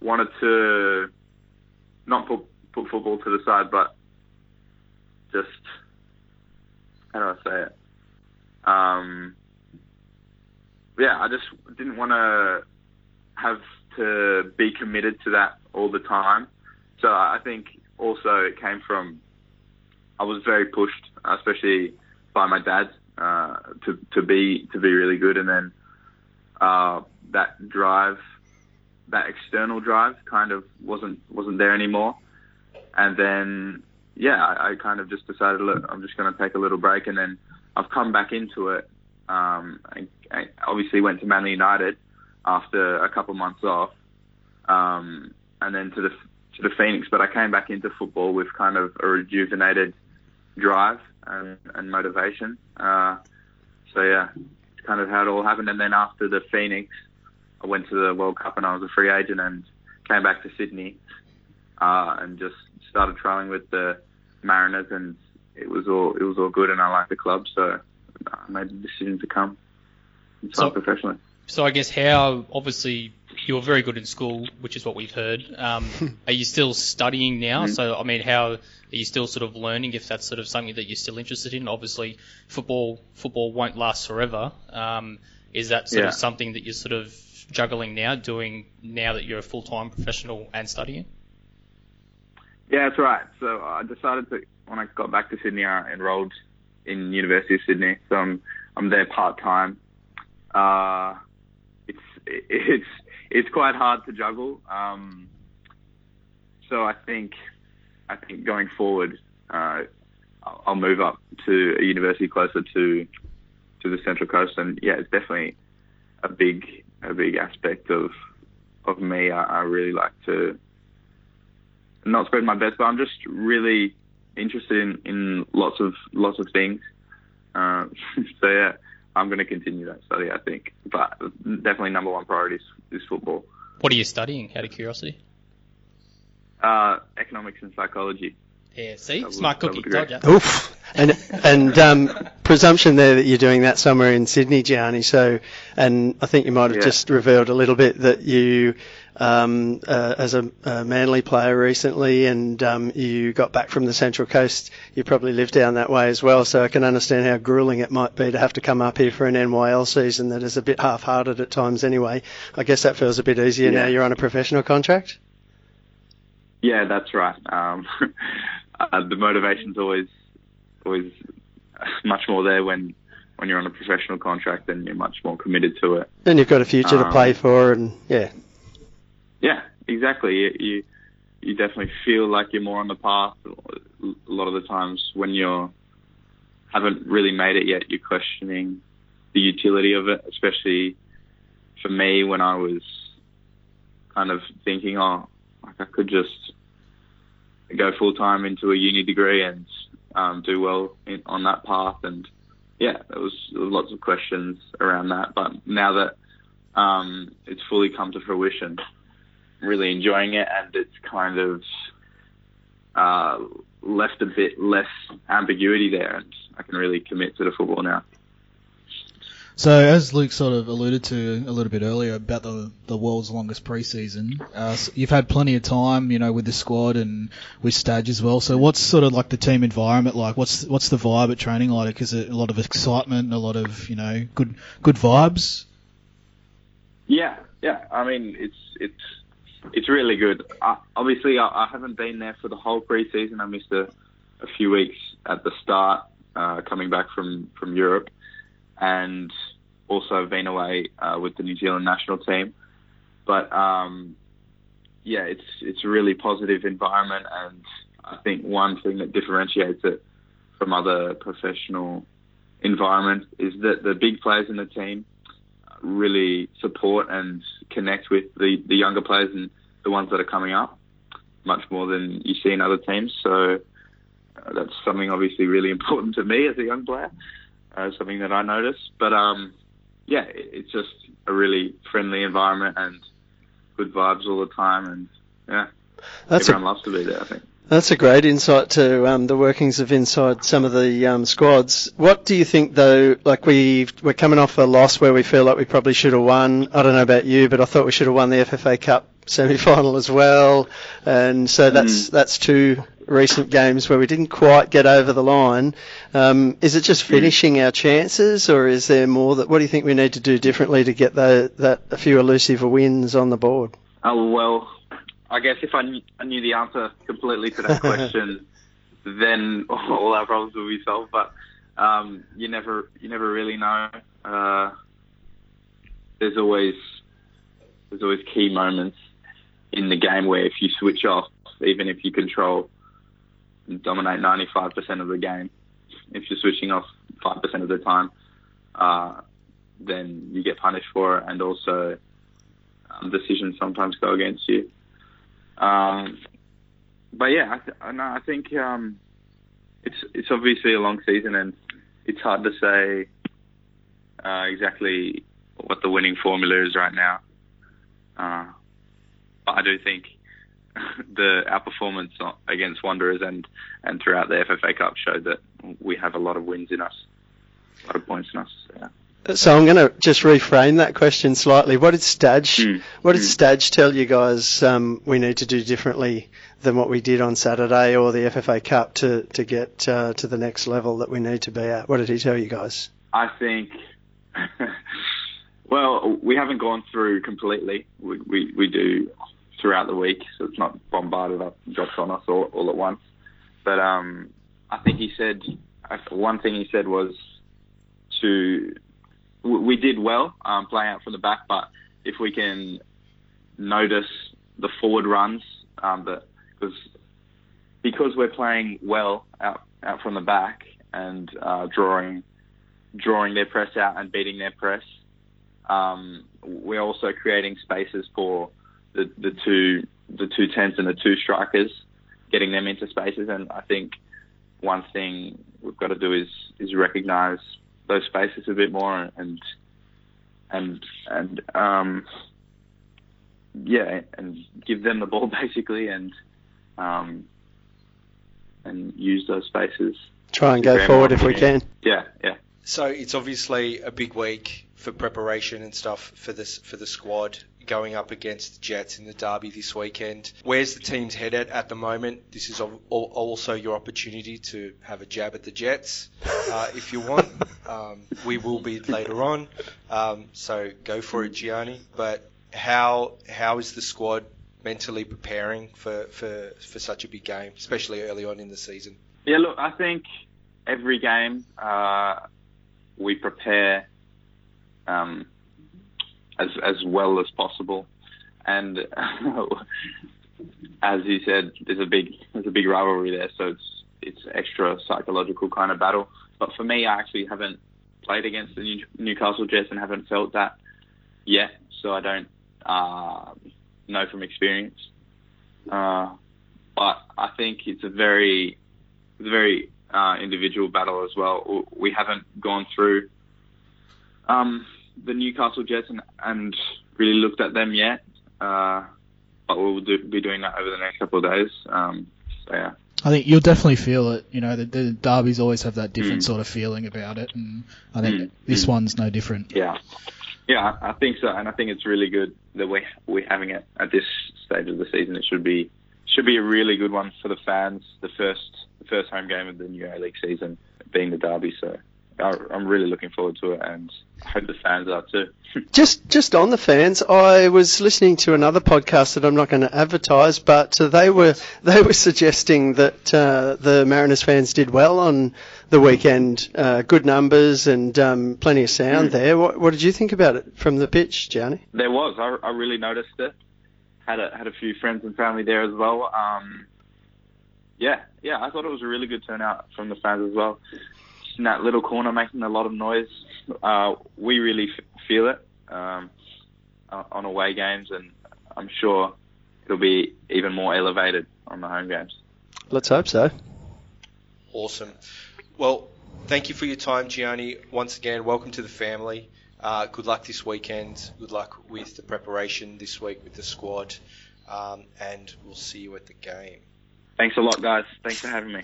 wanted to not put put football to the side, but just how do I say it? Um, yeah, I just didn't want to have to be committed to that all the time. So I think also it came from I was very pushed, especially by my dad, uh, to to be to be really good, and then uh, that drive, that external drive, kind of wasn't wasn't there anymore. And then yeah, I, I kind of just decided, look, I'm just going to take a little break, and then I've come back into it. Um, I, I obviously went to Man United after a couple months off, um, and then to the to the Phoenix. But I came back into football with kind of a rejuvenated drive and, and motivation. Uh, so yeah, it's kind of how it all happened. And then after the Phoenix, I went to the World Cup and I was a free agent and came back to Sydney uh, and just started trialing with the Mariners and it was all it was all good and I liked the club so I made the decision to come and So- professionally. So I guess how obviously you were very good in school, which is what we've heard. Um, are you still studying now? So I mean, how are you still sort of learning? If that's sort of something that you're still interested in, obviously football football won't last forever. Um, is that sort Yeah. of something that you're sort of juggling now, doing now that you're a full time professional and studying? Yeah, that's right. So I decided to when I got back to Sydney, I enrolled in University of Sydney. So I'm I'm there part time. Uh, it's it's it's quite hard to juggle. Um, so I think I think going forward, uh, I'll I'll move up to a university closer to to the Central Coast, and yeah, it's definitely a big a big aspect of of me. I, I really like to not spread my best, but I'm just really interested in, in lots of lots of things. Uh, so yeah, I'm going to continue that study. I think, but definitely number one priority is, is football. What are you studying? Out of curiosity. Uh, economics and psychology. Yeah, see, would- smart that cookie. would Told great. ya. Oof. And and um, presumption there that you're doing that somewhere in Sydney, Gianni. So, and I think you might have Yeah. just revealed a little bit that you, um, uh, as a, a Manly player recently, and um, you got back from the Central Coast. You probably lived down that way as well. So I can understand how grueling it might be to have to come up here for an NYL season that is a bit half-hearted at times. Anyway, I guess that feels a bit easier now. You're on a professional contract. Yeah, that's right. Um, uh, the motivation's always always much more there when when you're on a professional contract and you're much more committed to it. And you've got a future to Um, play for, and yeah, Yeah, exactly. You, you you definitely feel like you're more on the path. A lot of the times when you're haven't really made it yet, you're questioning the utility of it. Especially for me, when I was kind of thinking, oh, like I could just go full time into a uni degree and um, do well in, on that path. And yeah, there was, lots of questions around that. But now that um, it's fully come to fruition, really enjoying it, and it's kind of uh, left a bit less ambiguity there, and I can really commit to the football now. So, as Luke sort of alluded to a little bit earlier about the the world's longest preseason, uh, you've had plenty of time, you know, with the squad and with Staj as well. So, what's sort of like the team environment like? What's what's the vibe at training like? Is it a lot of excitement, a lot of you know good good vibes? Yeah, yeah. I mean, it's it's it's really good. I, obviously, I, I haven't been there for the whole preseason. I missed a, a few weeks at the start, uh, coming back from from Europe, and also been away uh, with the New Zealand national team. But um, yeah, it's it's a really positive environment, and I think one thing that differentiates it from other professional environments is that the big players in the team really support and connect with the, the younger players and the ones that are coming up much more than you see in other teams. So uh, that's something obviously really important to me as a young player, uh, something that I notice. But um, yeah, it, it's just a really friendly environment and good vibes all the time. And yeah, that's a everyone loves to be there, I think. That's a great insight to um, the workings of inside some of the um, squads. What do you think, though? Like we we're coming off a loss where we feel like we probably should have won. I don't know about you, but I thought we should have won the FFA Cup semi-final as well. And so that's that's two recent games where we didn't quite get over the line. Um, is it just finishing our chances, or is there more that? What do you think we need to do differently to get the, that a few elusive wins on the board? Oh well, I guess if I knew, I knew the answer completely to that question, then all our problems would be solved. But um, you never you never really know. Uh, there's always there's always key moments in the game where if you switch off, even if you control and dominate 95% of the game, if you're switching off 5% of the time, uh, then you get punished for it, and also um, decisions sometimes go against you. Um, but yeah, I, I, I think um, it's it's obviously a long season, and it's hard to say uh, exactly what the winning formula is right now. Uh, but I do think the our performance against Wanderers and and throughout the FFA Cup showed that we have a lot of wins in us, a lot of points in us. Yeah. So I'm going to just reframe that question slightly. What did Staj, Mm. what did Mm. Staj tell you guys um, we need to do differently than what we did on Saturday or the FFA Cup to to get uh, to the next level that we need to be at? What did he tell you guys? I think. well, we haven't gone through completely. We, we we do throughout the week, so it's not bombarded up, dropped on us all, all at once. But um, I think he said one thing he said was to we we did well um, playing out from the back, but if we can notice the forward runs, um, that because because we're playing well out out from the back and uh, drawing drawing their press out and beating their press. Um, we're also creating spaces for the, the two the two tens and the two strikers, getting them into spaces, and I think one thing we've got to do is is recognise those spaces a bit more and and and um, yeah, and give them the ball basically, and um, and use those spaces. Try and go forward if we can. Yeah, yeah. So it's obviously a big week for preparation and stuff for this for the squad going up against the Jets in the derby this weekend. Where's the team's head at at the moment? This is al- al- also your opportunity to have a jab at the Jets uh, if you want. Um, we will be later on, um, so go for it, Gianni. But how how is the squad mentally preparing for, for, for such a big game, especially early on in the season? Yeah, look, I think every game uh, we prepare um, as as well as possible, and as you said, there's a big there's a big rivalry there, so it's it's extra psychological kind of battle. But for me, I actually haven't played against the New, Newcastle Jets and haven't felt that yet, so I don't uh, know from experience. Uh, but I think it's a very very uh, individual battle as well. We haven't gone through um, the Newcastle Jets and, and really looked at them yet, uh, but we'll do, be doing that over the next couple of days. Um, so yeah. I think you'll definitely feel it. You know, the, the derbies always have that different Mm. sort of feeling about it, and I think Mm. this Mm. one's no different. Yeah, yeah, I think so, and I think it's really good that we we're having it at this stage of the season. It should be should be a really good one for the fans. The first the first home game of the new A League season being the derby, so I'm really looking forward to it, and I hope the fans are too. Just just on the fans, I was listening to another podcast that I'm not going to advertise, but uh, they were they were suggesting that uh, the Mariners fans did well on the weekend, uh, good numbers and um, plenty of sound there. What, what did you think about it from the pitch, Gianni? There was. I, I really noticed it. Had a had a few friends and family there as well. Um, yeah, yeah. I thought it was a really good turnout from the fans as well. In that little corner, making a lot of noise. Uh, we really f- feel it um, uh, on away games, and I'm sure it'll be even more elevated on the home games. Let's hope so. Awesome. Well, thank you for your time, Gianni. Once again, welcome to the family. Uh, good luck this weekend. Good luck with the preparation this week with the squad. Um, and we'll see you at the game. Thanks a lot, guys. Thanks for having me.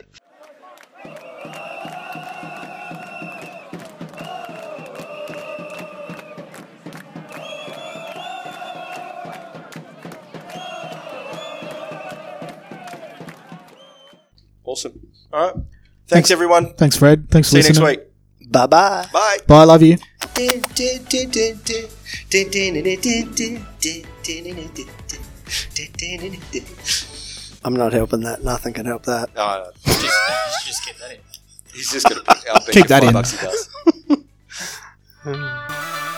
Awesome. All right. Thanks, everyone. Thanks, Fred. Thanks for listening. See you next week. Bye bye. Bye. Bye. Love you. I'm not helping that. Nothing can help that. No, no, just, just get that in. he's just going to I'll Keep you that five in. bucks he does.